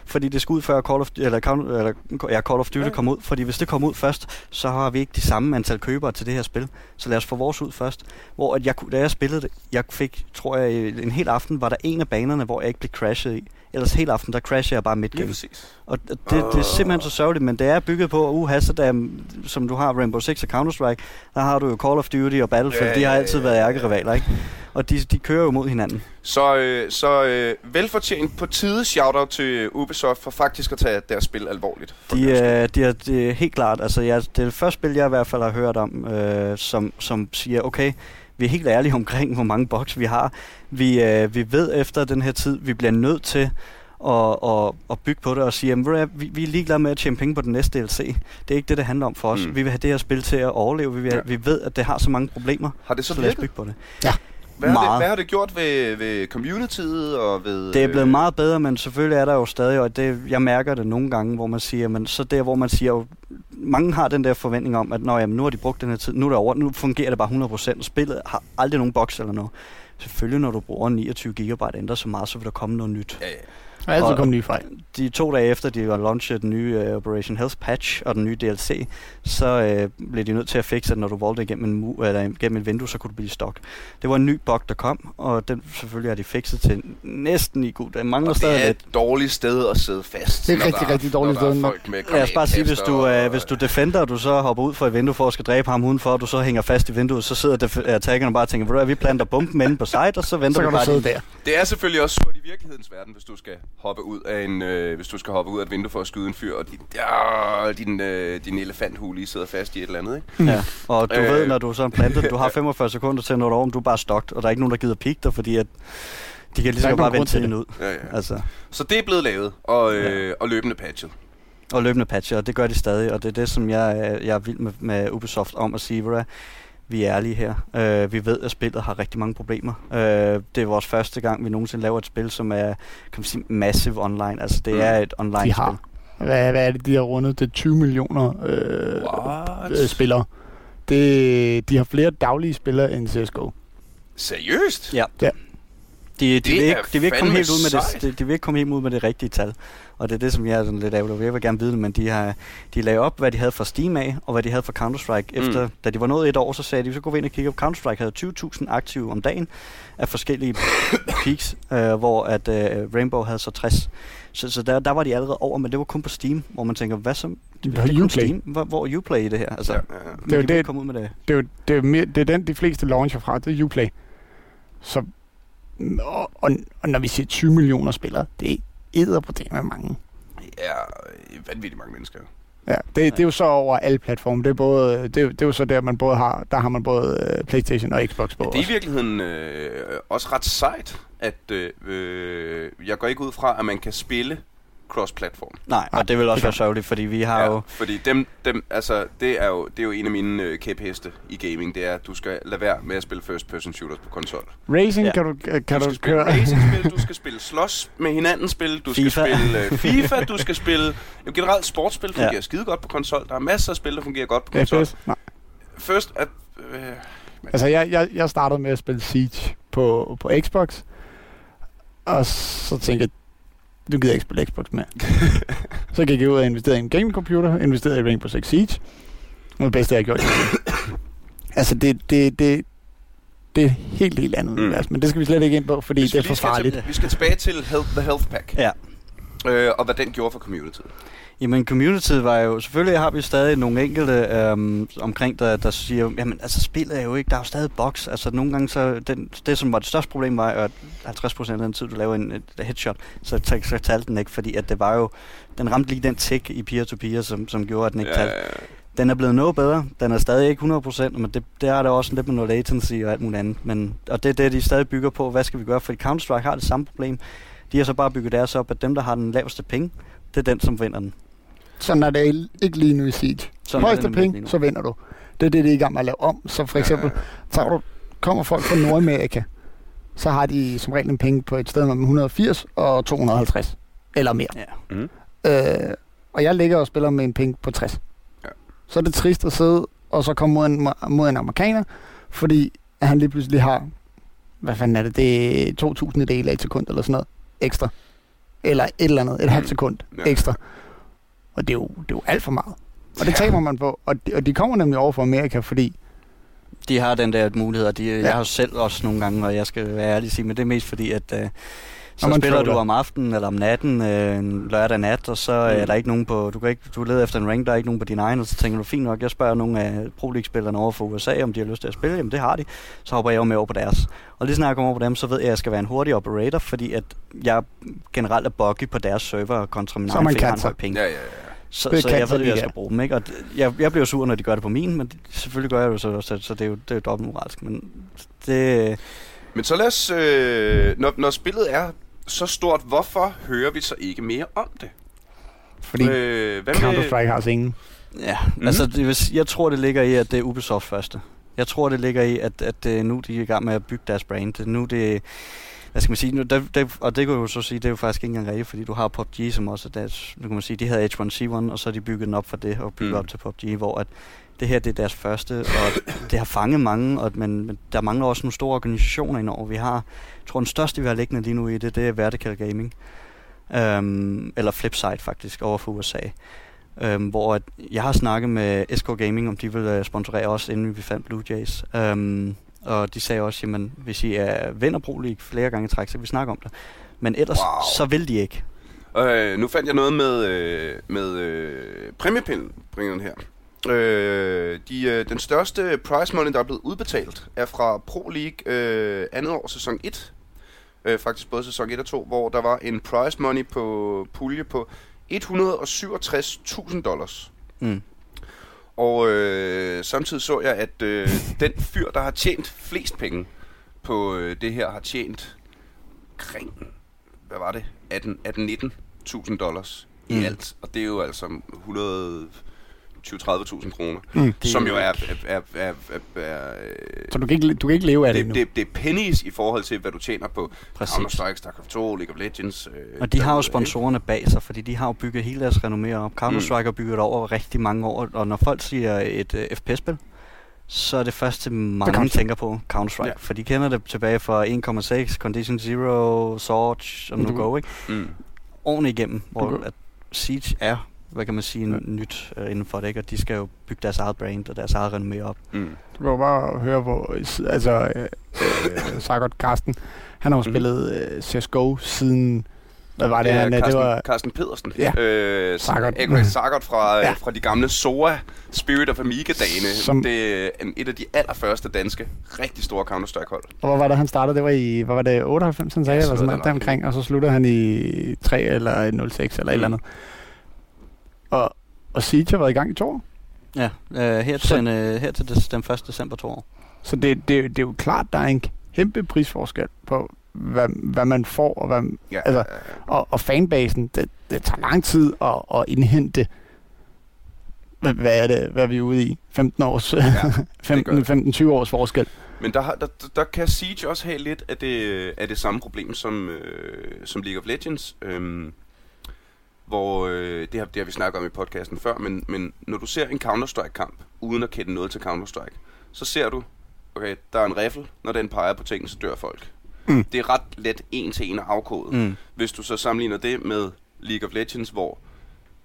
fordi det skal ud før Call of, eller, eller, ja, Call of Duty Ja. ja. kommer ud, fordi hvis det kommer ud først, så har vi ikke de samme antal købere til det her spil, så lad os få vores ud først. Hvor at jeg, kunne- da jeg spillede det, jeg fik, tror jeg, en hel aften, var der en af banerne, hvor jeg ikke blev crashet i. Ellers hele aften, der crashede jeg bare midt Lige game. præcis. Og det, det, det er simpelthen så sørgeligt, men det er bygget på, at uha, så der, som du har Rainbow Six og Counter-Strike, der har du jo Call of Duty og Battlefield, Ja, de har ja, altid ja, været ja. ærkerivaler, ikke? Og de, de kører jo mod hinanden. Så, øh, så øh, velfortjent på tide shoutout til Ubisoft for faktisk at tage deres spil alvorligt. De, øh, de er, de er helt klart, altså jeg, det er det første spil, jeg i hvert fald har hørt om, øh, som, som siger, okay, vi er helt ærlige omkring, hvor mange boks vi har. Vi, øh, vi ved efter den her tid, vi bliver nødt til at, at, at bygge på det og sige, jamen, vi, vi er ligeglade med at tjene penge på den næste DLC. Det er ikke det, det handler om for os. Mm. Vi vil have det her spil til at overleve. Vi, vil, Ja. ja. vi ved, at det har så mange problemer, Har det så, så lad os bygge på det. Hvad har, det, meget. hvad har det gjort ved, ved communityet og ved... Det er blevet øh, meget bedre, men selvfølgelig er der jo stadig, og det, jeg mærker det nogle gange, hvor man siger, men så der, hvor man siger, jo, mange har den der forventning om, at Nå, jamen, nu har de brugt den her tid, nu er det over, nu fungerer det bare 100%, og spillet har aldrig nogen boks eller noget. Selvfølgelig, når du bruger 29 GB ændrer så meget, så vil der komme noget nyt. Ja, ja. Er Og- kommet nye fejl. De to dage efter, de har launchet den nye uh, Operation Health Patch og den nye DLC, så uh, blev de nødt til at fikse, at når du valgte igennem, en, mu- eller igennem et vindue, så kunne du blive stok. Det var en ny bug, der kom, og den selvfølgelig har de fikset til næsten i god. Der mangler Og stadig det er lidt. et dårligt sted at sidde fast. Det er rigtig, der, rigtig dårligt sted, er folk med Lad os bare sige, hvis du, øh, hvis du defender, og du så hopper ud fra et vindue for at skal dræbe ham udenfor, og du så hænger fast i vinduet, så sidder def- attackerne bare og tænker, hvad, vi planter bomben inde på site, og så venter Så vi kan du bare der. Det er selvfølgelig også surt i virkelighedens verden, hvis du skal hoppe ud af en, øh, hvis du skal hoppe ud af et vindue for at skyde en fyr, og din, ja, din, øh, din elefanthule lige sidder fast i et eller andet, ikke? Ja. Og du Øh. øh. ved, når du så er plantet, du har 45 sekunder til at nå dig men du er bare stokt, og der er ikke nogen, der gider pikke dig, fordi at de kan lige så bare vente tiden ud. Ja, ja. Altså, Så det er blevet lavet, og, øh, og løbende patchet. og løbende patcher, og det gør de stadig, og det er det, som jeg, er- jeg er vild med, med Ubisoft om at sige, vi er ærlige her. Uh, vi ved, at spillet har rigtig mange problemer. Uh, det er vores første gang, vi nogensinde laver et spil, som er kan man sige, massive online. Altså, det Mm. er et online De spil. har. Hvad, hvad er det, de har rundet? Det er 20 millioner øh, What? øh, spillere. Det, de har flere daglige spillere end CSGO. Seriøst? Ja. Ja. De, de, Det vil ikke, de vil ikke komme helt ud med det, de, de vil ikke komme helt ud med det rigtige tal. Og det er det, som jeg er sådan lidt ærgerlig over. Jeg vil gerne vide det, men de, har, de lagde op, hvad de havde fra Steam af, og hvad de havde fra Counter-Strike. Mm. Efter, da de var nået et år, så sagde de, så går vi ind og kigger på Counter-Strike, havde 20.000 aktive om dagen af forskellige peaks, øh, hvor at øh, Rainbow havde så 60. Så, så der, der var de allerede over, men det var kun på Steam, hvor man tænker, hvad så? Det, har det er kun Uplay. Steam. Hvor, hvor er Uplay i det her? Altså, Ja, Det er jo de det- komme ud med det. Det er jo det er, mere, det er den, de fleste launcher fra. Det er Uplay. Så, og, og, og når vi siger 20 millioner spillere, det er æder på det med mange. ja, vanvittigt mange mennesker. Ja, det, det er jo så over alle platforme. Det er, både, det, det er jo så der, man både har, der har man både øh, Playstation og Xbox på. Ja, det er i også. virkeligheden øh, også ret sejt, at øh, øh, jeg går ikke ud fra, at man kan spille cross-platform. Nej, Nej, og det vil også være sørgeligt, fordi vi har jo... fordi dem, dem, altså, det er, jo, det er jo en af mine øh, kæpheste i gaming, det er, at du skal lade være med at spille first-person shooters på konsol. Racing Ja. kan du, kan du du, skal spille køre. racing-spil, du skal spille slås med hinanden spil, du FIFA. skal spille øh, FIFA, du skal spille... Jo, generelt sportsspil fungerer Ja. skide godt på konsol. Der er masser af spil, der fungerer godt på konsol. FPS? Nej. First, at... Øh, Altså, jeg, jeg, jeg startede med at spille Siege på, på Xbox, og så tænkte jeg, nu gider jeg ikke spille Xbox mere. så gik jeg ud og investerede i en gaming-computer, investerede i Rainbow Six Siege, og det bedste, jeg har gjort. altså, det, det, det, det er et helt, helt andet Mm. univers, men det skal vi slet ikke ind på, fordi det er for farligt. Til, vi skal tilbage til health, The Health Pack, Ja. øh, og hvad den gjorde for communityet. Jamen, community var jo... Selvfølgelig har vi stadig nogle enkelte øhm, omkring, der, der siger, jamen, altså, spillet er jo ikke... Der er jo stadig box. Altså, nogle gange så... Den, det, som var det største problem, var, at 50% af den tid, du laver en et headshot, så, så, så talte den ikke, fordi at det var jo... Den ramte lige den tick i peer-to-peer, som, som gjorde, at den ikke talte. Den er blevet noget bedre. Den er stadig ikke 100%, men det, det er der også lidt med noget latency og alt muligt andet. Men, og det er det, de stadig bygger på. Hvad skal vi gøre? Fordi Counter-Strike har det samme problem. De har så bare bygget deres op, at dem, der har den laveste penge, det er den, som vinder den. Sådan er det ikke lige nu i Siege. Sådan Højeste penge, så vinder du. Det er det, de er i gang med at lave om. Så for eksempel, tager du, kommer folk fra Nordamerika, så har de som regel en penge på et sted mellem 180 og 250. Eller mere. Ja. Mm. Øh, og jeg ligger og spiller med en penge på 60. Ja. Så er det trist at sidde og så komme mod en, mod en amerikaner, fordi han lige pludselig har, hvad fanden er det, det er 2.000 dele af et sekund eller sådan noget ekstra. Eller et eller andet, et halvt sekund Ja. ekstra. Og det er jo, det er jo alt for meget. Og det taber man på. Og de, og de kommer nemlig over fra Amerika, fordi De har den der mulighed, og de, ja. Jeg har jo selv også nogle gange, og jeg skal være ærlig sige, men det er mest fordi, at øh, så man spiller du om aftenen eller om natten, øh, en lørdag nat, og så mm. er der ikke nogen på, du kan ikke, du leder efter en rank, der er ikke nogen på din egen, og så tænker du, fint nok, jeg spørger nogle af Pro League-spillerne over for USA, om de har lyst til at spille, jamen det har de, så hopper jeg jo med over på deres. Og lige snart jeg kommer over på dem, så ved jeg, at jeg skal være en hurtig operator, fordi at jeg generelt er buggy på deres server kontra min Så egen, man fordi jeg har kan ping. Ja, ja, ja. Så, så jeg ved, at jeg skal bruge dem, ikke? Og det- jeg, jeg bliver sur, når de gør det på min, men det, selvfølgelig gør jeg det så, så, så det er jo, det er jo dobbelt moralsk. Men det, Men så lad os, øh, når, når spillet er så stort, hvorfor hører vi så ikke mere om det? fordi øh, Counter-Strike har ingen. ja, mm. altså det, vil s- jeg tror, det ligger i, at det er Ubisoft første. Jeg tror, det ligger i, at, at er nu, de er i gang med at bygge deres brand. Det er nu, det hvad skal man sige, nu, det, det, og det kan jeg jo så sige, det er jo faktisk ikke engang rigtigt, fordi du har PUBG, som også er deres, nu kan man sige, de havde H1C1, og så har de bygget den op for det, og bygget Mm. mm. op til PUBG, hvor at det her det er deres første, og det har fanget mange, og, men, men der mangler også nogle store organisationer indover. Vi har, jeg tror den største, vi har liggende lige nu i det, det er Vertical Gaming, øhm, eller Flipside faktisk, over for USA. Øhm, hvor at jeg har snakket med SK Gaming, om de vil øh, sponsorere os, inden vi fandt Blue Jays. Øhm, og de sagde også, jamen, hvis I er vinder Pro League flere gange i træk, så kan vi snakke om det. Men ellers, Wow. så vil de ikke. Øh, nu fandt jeg noget med, øh, med øh, præmiepindringen her. Øh, de, øh, den største prize money, der er blevet udbetalt, er fra Pro League øh, andet år, sæson 1. Øh, faktisk både sæson 1 og 2, hvor der var en prize money på pulje på 167.000 dollars. Mm. Og øh, samtidig så jeg, at øh, den fyr, der har tjent flest penge på øh, det her, har tjent kring, hvad var det, 18 18-19.000 dollars i Mm. alt. Og det er jo altså 100 20-30.000 kroner, Mm. Som jo er, er, er, er, er, Så du kan, ikke, du kan ikke leve af det, det, endnu. det, det er pennies i forhold til, hvad du tjener på. Counter-Strike, StarCraft 2, League of Legends. Øh, Og de har jo sponsorerne bag sig, fordi de har jo bygget hele deres renommé op. Counter-Strike har bygget over rigtig mange år, og når folk siger et uh, FPS-spil, så er det første, mange tænker på Counter-Strike. Ja. For de kender det tilbage fra 1,6, Condition Zero, Sword, og nu du- go, ikke? Mm. Ordentligt igennem, hvor Du kan- at Siege er, hvad kan man sige, Ja. nyt uh, inden for det, ikke? Og de skal jo bygge deres eget brand og deres eget renommé op. Mm. Du kan jo bare høre, hvor altså, øh, øh, Sargot Karsten, han har jo Mhm. spillet øh, CSGO siden, hvad var det, Ja, han, øh, Carsten, det var, Carsten Pedersen. Ja. Øh. Sargot. Sargot fra, Ja. ja. fra de gamle SOA Spirit of Amiga-dagene. Som- Som... Det er en- et af de allerførste danske, rigtig store Counter-Strike-hold. og hvor var det, han startede, det var i, hvad var det, 98, han sagde, Ja, eller sådan noget deromkring, og så sluttede han i 3 eller 06 eller et Mm. eller andet. Og, og Siege har været i gang i to år. Ja, uh, her til, Så- den, uh, her til des, den 1. december to år. Så det, det, det er jo klart, der er en kæmpe prisforskel på, hvad, hvad man får, og, hvad, Ja, Altså, ja, og, og fanbasen, det, det tager lang tid at, at indhente, hvad, hvad er det, hvad er vi ude i? 15 års. 15, 15-20 års forskel. Men der, har, der, der kan Siege også have lidt af det, af det samme problem som, øh, som League of Legends. Øhm, hvor øh, det, har, det har vi snakket om i podcasten før, men, men når du ser en Counter-Strike-kamp, uden at kende noget til Counter-Strike, så ser du, okay, der er en riffel, når den peger på ting, så dør folk. Mm. Det er ret let en til en at afkode. Mm. Hvis du så sammenligner det med League of Legends, hvor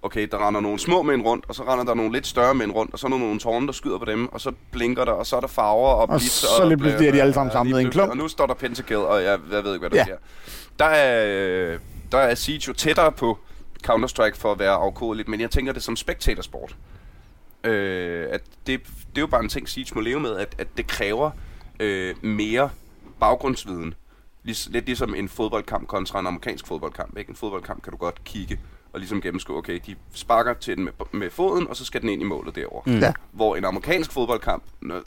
okay, der render nogle små mænd rundt, og så render der nogle lidt større mænd rundt, og så er der nogle tårne, der skyder på dem, og så blinker der, og så er der farver og blitz. så lige pludselig er de alle sammen samlet i en klump. Og nu står der Pentakill, og jeg, jeg ved ikke, hvad der Ja. sker. Der er, øh, der er Siege jo tættere på Counter-Strike for at være afkodeligt, men jeg tænker det som spectatorsport. Øh, at det, det er jo bare en ting, Siege må leve med, at, at det kræver øh, mere baggrundsviden. Lig, lidt ligesom en fodboldkamp kontra en amerikansk fodboldkamp. Ikke? En fodboldkamp kan du godt kigge og ligesom gennemskue, okay, de sparker til den med, med foden, og så skal den ind i målet derovre. Mm. Ja. Hvor en amerikansk fodboldkamp... Nø, øh,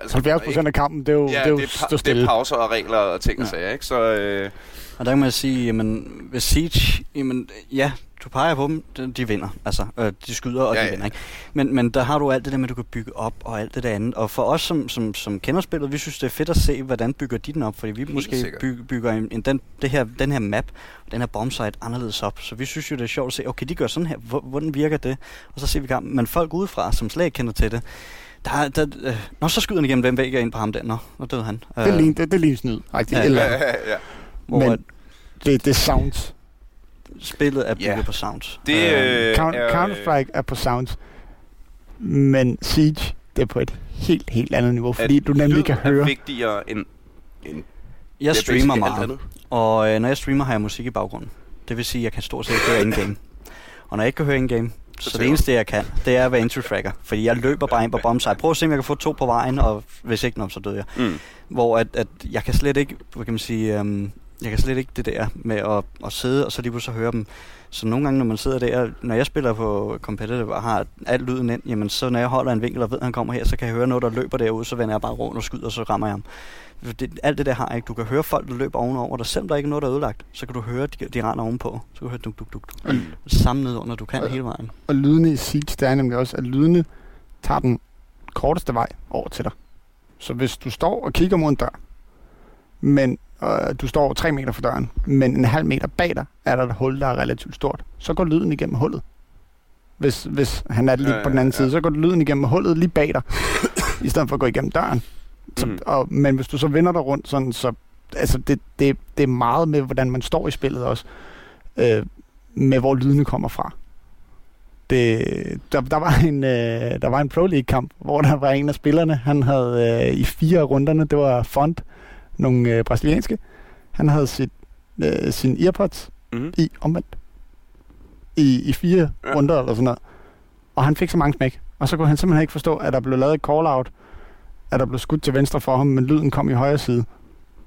altså, 70 procent af kampen, det er jo, Ja, det er jo det, er, pa- det er pauser og regler og ting og Ja. sager, ikke? Så øh, Og der kan man sige, jamen, ved Siege, jamen, ja, du peger på dem, de, de vinder. Altså, øh, de skyder, og Ja, de ja. vinder, ikke? Men, men der har du alt det der med, at du kan bygge op, og alt det der andet. Og for os, som, som, som kender spillet, vi synes, det er fedt at se, hvordan bygger de den op. Fordi vi måske sikkert. bygger, bygger en, en, den, det her, den her map, den her bombsite anderledes op. Så vi synes jo, det er sjovt at se, okay, de gør sådan her, Hvor- hvordan virker det? Og så ser vi kampen. Men folk udefra, som slet ikke kender til det, der, der, øh, nå, så skyder han igennem den væg og ind på ham der. Nå, nu døde han. Det er lige, det, det er lige snyd. Rigtig. Ja, Ja, Eller, ja, ja, ja. hvor men- det, det sounds. Spillet er bygget Ja. på sounds. Det, øh, Count, er, Counter-Strike er på sounds. Men Siege, det er på et helt, helt andet niveau, fordi du nemlig kan er høre. vigtigere end, end Jeg streamer meget. andet. Og øh, når jeg streamer, har jeg musik i baggrunden. Det vil sige, at jeg kan stort set ikke høre in-game. Og når jeg ikke kan høre in-game, så, Så det eneste, jeg kan, det er at være entry tracker. Fordi jeg løber bare ind på bombsite. Prøv at se, om jeg kan få to på vejen, og hvis ikke, så døde jeg. Mm. Hvor at, at jeg kan slet ikke, hvad kan man sige, um, jeg kan slet ikke det der med at, at sidde, og så lige pludselig høre dem. Så nogle gange, når man sidder der, når jeg spiller på competitive og har alt lyden ind, jamen så når jeg holder en vinkel og ved, at han kommer her, så kan jeg høre noget, der løber derude, så vender jeg bare rundt og skyder, og så rammer jeg ham. Det, alt det der har jeg ikke. Du kan høre folk, der løber ovenover dig, selvom der ikke er noget, der er ødelagt, så kan du høre, de, de render ovenpå. Så kan du høre duk, duk, duk, duk. Mm. Samme ned under, du kan hele vejen. Og lydene i Siege, det er nemlig også, at lydene tager den korteste vej over til dig. Så hvis du står og kigger mod en dør, men øh, du står tre meter fra døren, men en halv meter bag dig er der et hul, der er relativt stort, så går lyden igennem hullet. Hvis, hvis han er lige Ja, på den anden ja, side, ja. så går lyden igennem hullet lige bag dig, i stedet for at gå igennem døren. Så, Mhm. og, men hvis du så vender dig rundt, sådan, så altså det, det, det er meget med, hvordan man står i spillet også, øh, med hvor lydene kommer fra. Det, der, der, var en, øh, der var en Pro League-kamp, hvor der var en af spillerne, han havde øh, i fire runderne, det var Font, nogle øh, brasilianske, han havde sit, øh, sin Earpods Mm. i omvendt. I, i fire Ja. runder eller sådan noget. Og han fik så mange smæk. Og så kunne han simpelthen ikke forstå, at der blev lavet et call-out, at der blev skudt til venstre for ham, men lyden kom i højre side.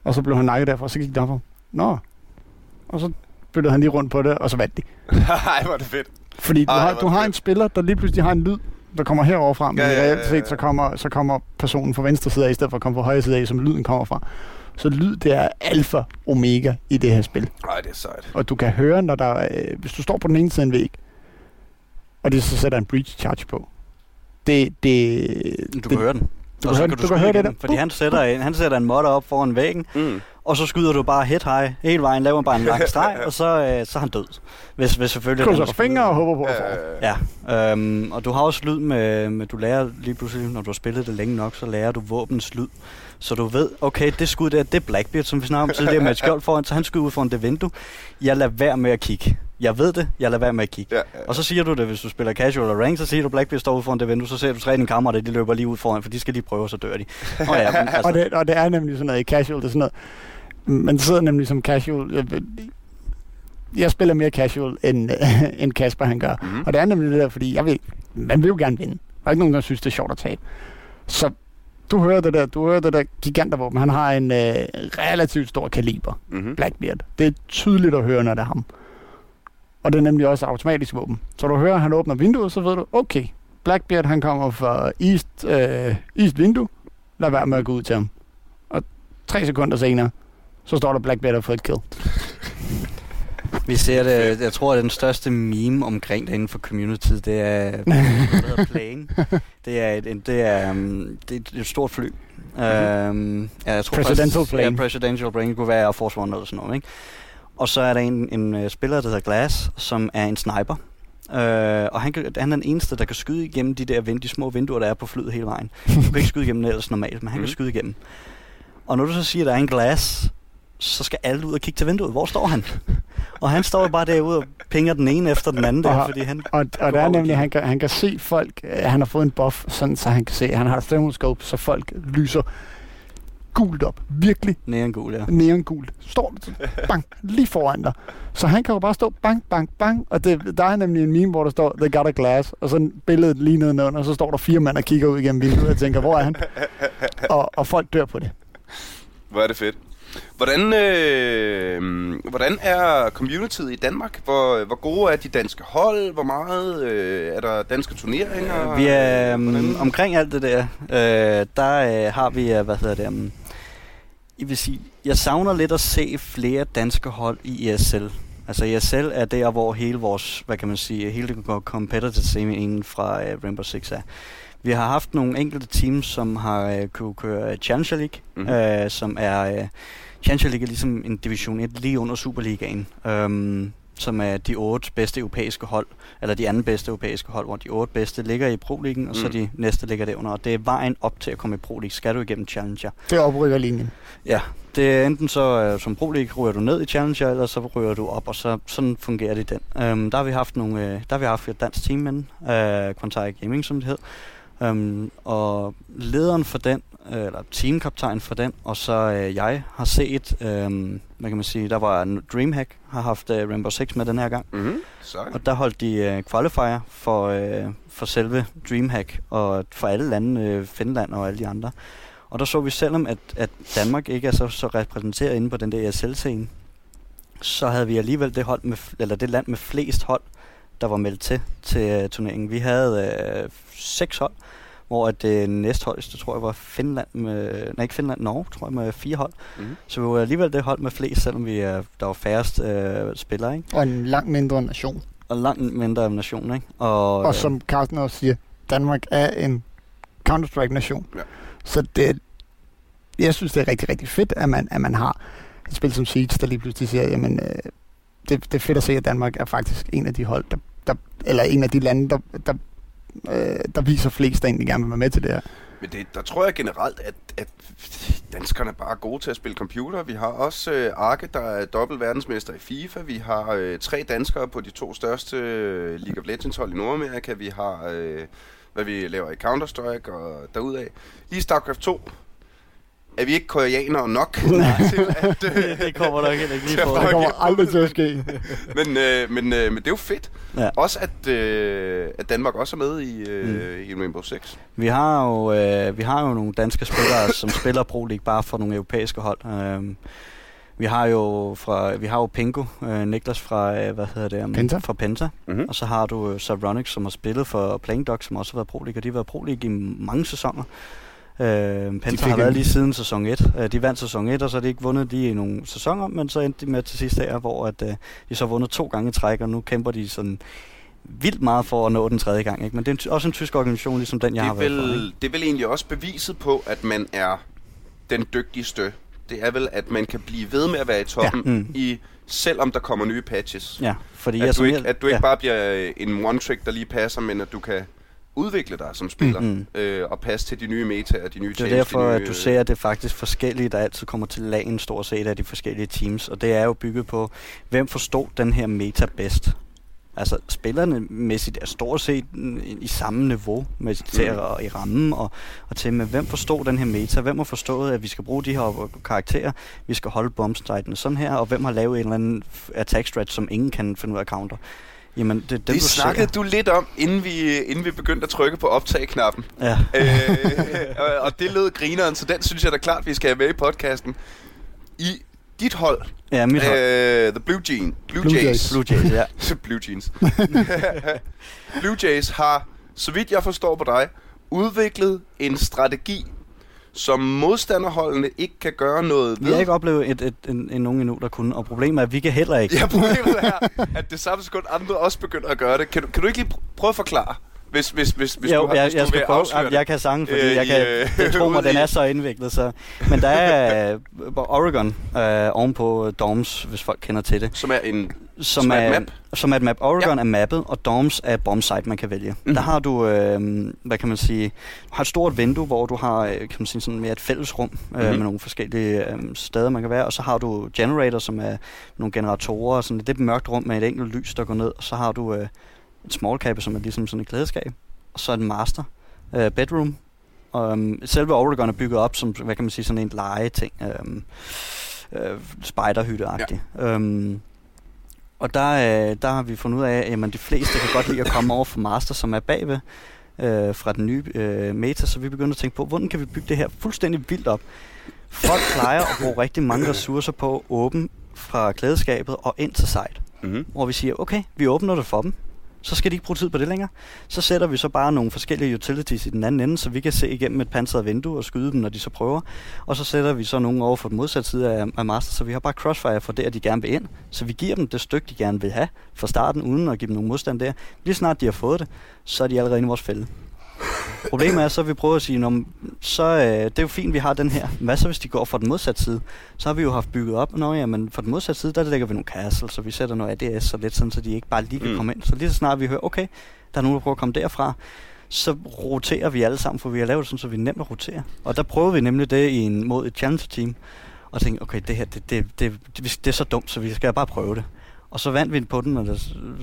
Og så blev han nakket derfra, og så gik det op for. Nå. Og så byttede han lige rundt på det, og så vandt de. Ej, hvor er det fedt. Fordi du, Ej, har, du har fedt. en spiller, der lige pludselig har en lyd, der kommer herover fra, men Ja, ja, ja, ja, reelt set, så kommer, så kommer personen fra venstre side af, i stedet for at komme fra højre side af, som lyden kommer fra. Så lyd, det er alfa omega i det her spil. Ej, det er sejt. Og du kan høre, når der øh, hvis du står på den ene side af en væg, og det så sætter en breach charge på. Det, det, Du det, kan høre den. du og så kan høre- kan du du, kan høre det der. Fordi han sætter, en, han sætter en modder op foran væggen, Mm. og så skyder du bare hit high hele vejen, laver bare en lang streg, og så, øh, så er han død. Hvis, hvis selvfølgelig... krydser skyder- fingre og håber på at. Øh, Ja, øhm, og du har også lyd med, med, du lærer lige pludselig, når du har spillet det længe nok, så lærer du våbens lyd. Så du ved, okay, det skud der, det er Blackbeard, som vi snakker om tidligere med et skjold foran, så han skyder ud foran det vindue. Jeg lader være med at kigge. Jeg ved det, jeg lader være med at kigge. ja, ja. Og så siger du det, hvis du spiller casual eller rank, så siger du, Blackbeard står ude foran det vindue, så ser du tre dine kammerater, de løber lige ud foran, for de skal lige prøve, og så dør de. Oh, ja, men, altså, Og, det, og det er nemlig sådan noget i casual, det er sådan noget, man sidder nemlig som casual, jeg, jeg spiller mere casual, end, end Kasper han gør. Mhm. Og det er nemlig det der, fordi jeg vil, man vil jo gerne vinde. Der er ikke nogen, der synes, det er sjovt at tabe. Så du hører det der, du hører det der gigantervåben. Han har en øh, relativt stor kaliber, Mhm. Blackbeard. Det er tydeligt at høre, når det er ham. Og det er nemlig også automatisk våben. Så du hører, at han åbner vinduet, så ved du, okay, Blackbeard han kommer fra East, øh, East vindue. Lad være med at gå ud til ham. Og tre sekunder senere, så står der Blackbeard og får et kill. Vi ser det, jeg tror, at den største meme omkring det inden for community, det er, hedder Plane. Det er et, en- det er, um, det er et, stort fly. Um, ja, jeg tror Presidential plane. Ja, presidential plane. Kunne være Air Force One eller sådan noget, ikke? Og så er der en, en uh, spiller, der hedder Glass, som er en sniper. Uh, og han, kan, han er den eneste, der kan skyde igennem de der vind, de små vinduer, der er på flyet hele vejen. Du kan ikke skyde igennem det ellers normalt, men han kan Mhm. skyde igennem. Og når du så siger, at der er en Glass, så skal alle ud og kigge til vinduet. Hvor står han? Og han står bare derude og pinger den ene efter den anden der, Og- fordi han... Og, og det er nemlig, han kan, han kan se folk, øh, han har fået en buff, sådan, så han kan se, han har et thermoscope, så folk lyser gult op. Virkelig Neongul, ja. neongult. Står bang, lige foran dig. Så han kan jo bare stå bang, bang, bang. Og det, der er nemlig en meme, hvor der står, they got a glass. Og så billedet lige nedenunder, og så står der fire mand og kigger ud igennem vinduet og tænker, hvor er han? Og, og folk dør på det. Hvor er det fedt. Hvordan, øh, hvordan er communityet i Danmark? Hvor, hvor gode er de danske hold? Hvor meget øh, er der danske turneringer? Vi er um, Hvordan? omkring alt det der. Øh, der øh, har vi, øh, hvad hedder det, um, jeg vil sige, jeg savner lidt at se flere danske hold i ESL. Altså ESL er der, hvor hele vores, hvad kan man sige, hele det competitive scene inden fra uh, Rainbow Six er. Vi har haft nogle enkelte teams, som har uh, kunne køre Challenger League, Mhm. mm-hmm. uh, som er... Challenger League er ligesom en division 1 lige under Superligaen, um, som er de otte bedste europæiske hold, eller de anden bedste europæiske hold, hvor de otte bedste ligger i Pro-ligaen, og så Mm. de næste ligger derunder. Og det er vejen op til at komme i Pro-league. Skal du igennem Challenger? Det oprykker linjen. Ja, det er enten så uh, som Pro League ryger du ned i Challenger, eller så ryger du op, og så sådan fungerer det i den. Um, der har vi haft nogle, uh, der har vi haft et dansk team med, uh, Quantai Gaming som det hed. Um, og lederen for den, uh, eller teamkaptajn for den, og så uh, jeg har set, um, hvad kan man sige, der var en Dreamhack, har haft uh, Rainbow Six med den her gang. Mm-hmm. Og der holdt de uh, qualifier for, uh, for selve Dreamhack, og for alle lande, uh, Finland og alle de andre. Og der så vi, selvom at, at Danmark ikke er så, så repræsenteret inde på den der ESL-scene, så havde vi alligevel det, hold med, eller det land med flest hold, der var meldt til til uh, turneringen. Vi havde uh, seks hold, hvor at det næstholdeste, tror jeg, var Finland med, nej ikke Finland, Norge, tror jeg, med fire hold. Mm-hmm. Så vi var alligevel det hold med flest, selvom vi, uh, der var færrest uh, spillere, ikke? Og en langt mindre nation. Og langt mindre nation, ikke? Og, Og som Carsten også siger, Danmark er en Counter-Strike-nation. Ja. Så det, jeg synes, det er rigtig, rigtig fedt, at man, at man har et spil som Siege, der lige pludselig siger, jamen, øh, det, det er fedt at se, at Danmark er faktisk en af de hold, der, der eller en af de lande, der, der, øh, der viser flest, der egentlig gerne vil være med til det her. Men det, der tror jeg generelt, at, at danskerne er bare er gode til at spille computer. Vi har også øh, Arke, der er dobbelt verdensmester i FIFA. Vi har øh, tre danskere på de to største øh, League of Legends hold i Nordamerika. Vi har, øh, hvad vi laver i Counter-Strike og derudaf. Lige StarCraft 2 er vi ikke koreanere nok til at... Øh, det kommer nok heller ikke lige er Det kommer aldrig til at ske. men, øh, men, øh, men det er jo fedt. Ja. Også at, øh, at Danmark også er med i, øh, mm. i Rainbow Six. Vi har jo, øh, vi har jo nogle danske spillere, som spiller Pro League bare for nogle europæiske hold. Um, vi har jo fra, vi har jo Pingo, øh, Niklas fra, øh, hvad hedder det? Um, Penta. Fra Penta. Mm-hmm. Og så har du øh, som har spillet for Playing Dog, som også har været Pro League, og de har været Pro League i mange sæsoner. Øh, Penta har været lige siden sæson 1. Øh, de vandt sæson 1, og så har de ikke vundet de i nogle sæsoner, men så endte de med til sidst her, hvor at, øh, de så vundet to gange i træk, og nu kæmper de sådan vildt meget for at nå den tredje gang. Ikke? Men det er også en tysk organisation, ligesom den, jeg det, har været for. Ikke? vel, det er vel egentlig også beviset på, at man er den dygtigste. Det er vel, at man kan blive ved med at være i toppen, Ja. Mm. i, selvom der kommer nye patches. Ja, fordi At, jeg, du ikke, at du ikke ja. bare bliver øh, en one-trick, der lige passer, men at du kan udvikle dig som spiller Mm. øh, og passe til de nye metaer, de nye Det er derfor, de nye, at du ser, at det er faktisk forskellige, der altid kommer til lagen stort set af de forskellige teams. Og det er jo bygget på, hvem forstod den her meta bedst. Altså spillerne mæssigt er stort set i samme niveau med til Mm. at, i rammen og, og til med hvem forstod den her meta, hvem har forstået at vi skal bruge de her karakterer, vi skal holde bombstightene sådan her, og hvem har lavet en eller anden attack strat, som ingen kan finde ud af at counter. Jamen, det, det, Det du snakkede ser. du lidt om, inden vi, inden vi begyndte at trykke på optag-knappen. Ja. øh, og- og det lød grineren, så den synes jeg da klart, vi skal have med i podcasten. I dit hold, ja, mit hold. øh, The Blue Jean, Blue, Blue Jays, Jays. Blue Jays, ja. Blue Jeans. Blue Jays har, så vidt jeg forstår på dig, udviklet en strategi, som modstanderholdene ikke kan gøre noget Vi ved. har ikke oplevet et, et, en, en nogen endnu, der kunne, og problemet er, at vi kan heller ikke. Ja, problemet er, at det samme sekund andre også begynder at gøre det. Kan du, kan du ikke lige pr- prøve at forklare, hvis, hvis, hvis, hvis jo, du har jeg, hvis du jeg, skal vil prøve, jamen, jeg kan sange, fordi Øh, jeg kan, øh, det tror mig, den er så indviklet. Så. Men der er øh, Oregon øh, ovenpå Dorms, hvis folk kender til det, Som er en... som, Som er er, map? som er et map. Oregon Ja. er mappet, og Dorms er bombsite, man kan vælge. Mhm. Der har du, øh, hvad kan man sige, du har et stort vindue, hvor du har øh, kan man sige, sådan mere et fællesrum øh, Mhm. med nogle forskellige øh, steder, man kan være. Og så har du generator, som er nogle generatorer. Sådan, det er et mørkt rum med et enkelt lys, der går ned. Og så har du øh, et small cap, som er ligesom sådan et klædeskab. Og så en master øh, bedroom. Og, um, selve Oregon er bygget op som, hvad kan man sige, sådan en legeting. Um, øh, spiderhytte-agtig. Ja. Um, og der, øh, der har vi fundet ud af, at jamen, de fleste kan godt lide at komme over for master, som er bagved øh, fra den nye øh, meta, så vi begynder at tænke på, hvordan kan vi bygge det her fuldstændig vildt op? Folk plejer at bruge rigtig mange ressourcer på at åbne fra klædeskabet og ind til site. Mm-hmm. Hvor vi siger, okay, vi åbner det for dem. Så skal de ikke bruge tid på det længere. Så sætter vi så bare nogle forskellige utilities i den anden ende, så vi kan se igennem et pansret vindue og skyde dem, når de så prøver. Og så sætter vi så nogle over for den modsatte side af, af master, så vi har bare crossfire for det, at de gerne vil ind. Så vi giver dem det stykke, de gerne vil have fra starten, uden at give dem nogen modstand der. Lige snart de har fået det, så er de allerede inde i vores fælde. Problemet er så, at vi prøver at sige, "Nå, så øh, det er jo fint, vi har den her. Hvad så, hvis de går fra den modsatte side? Så har vi jo haft bygget op, Nå, ja, men fra den modsatte side, der lægger vi nogle castle, så vi sætter noget ADS og lidt sådan, så de ikke bare lige kan Mm. mm. komme ind. Så lige så snart vi hører, okay, der er nogen, der prøver at komme derfra, så roterer vi alle sammen, for vi har lavet det sådan, så vi er nemt at rotere. Og der prøvede vi nemlig det i en, mod et challenger-team, og tænkte, okay, det her, det, det, det, det, det er så dumt, så vi skal bare prøve det. Og så vandt vi på den, og,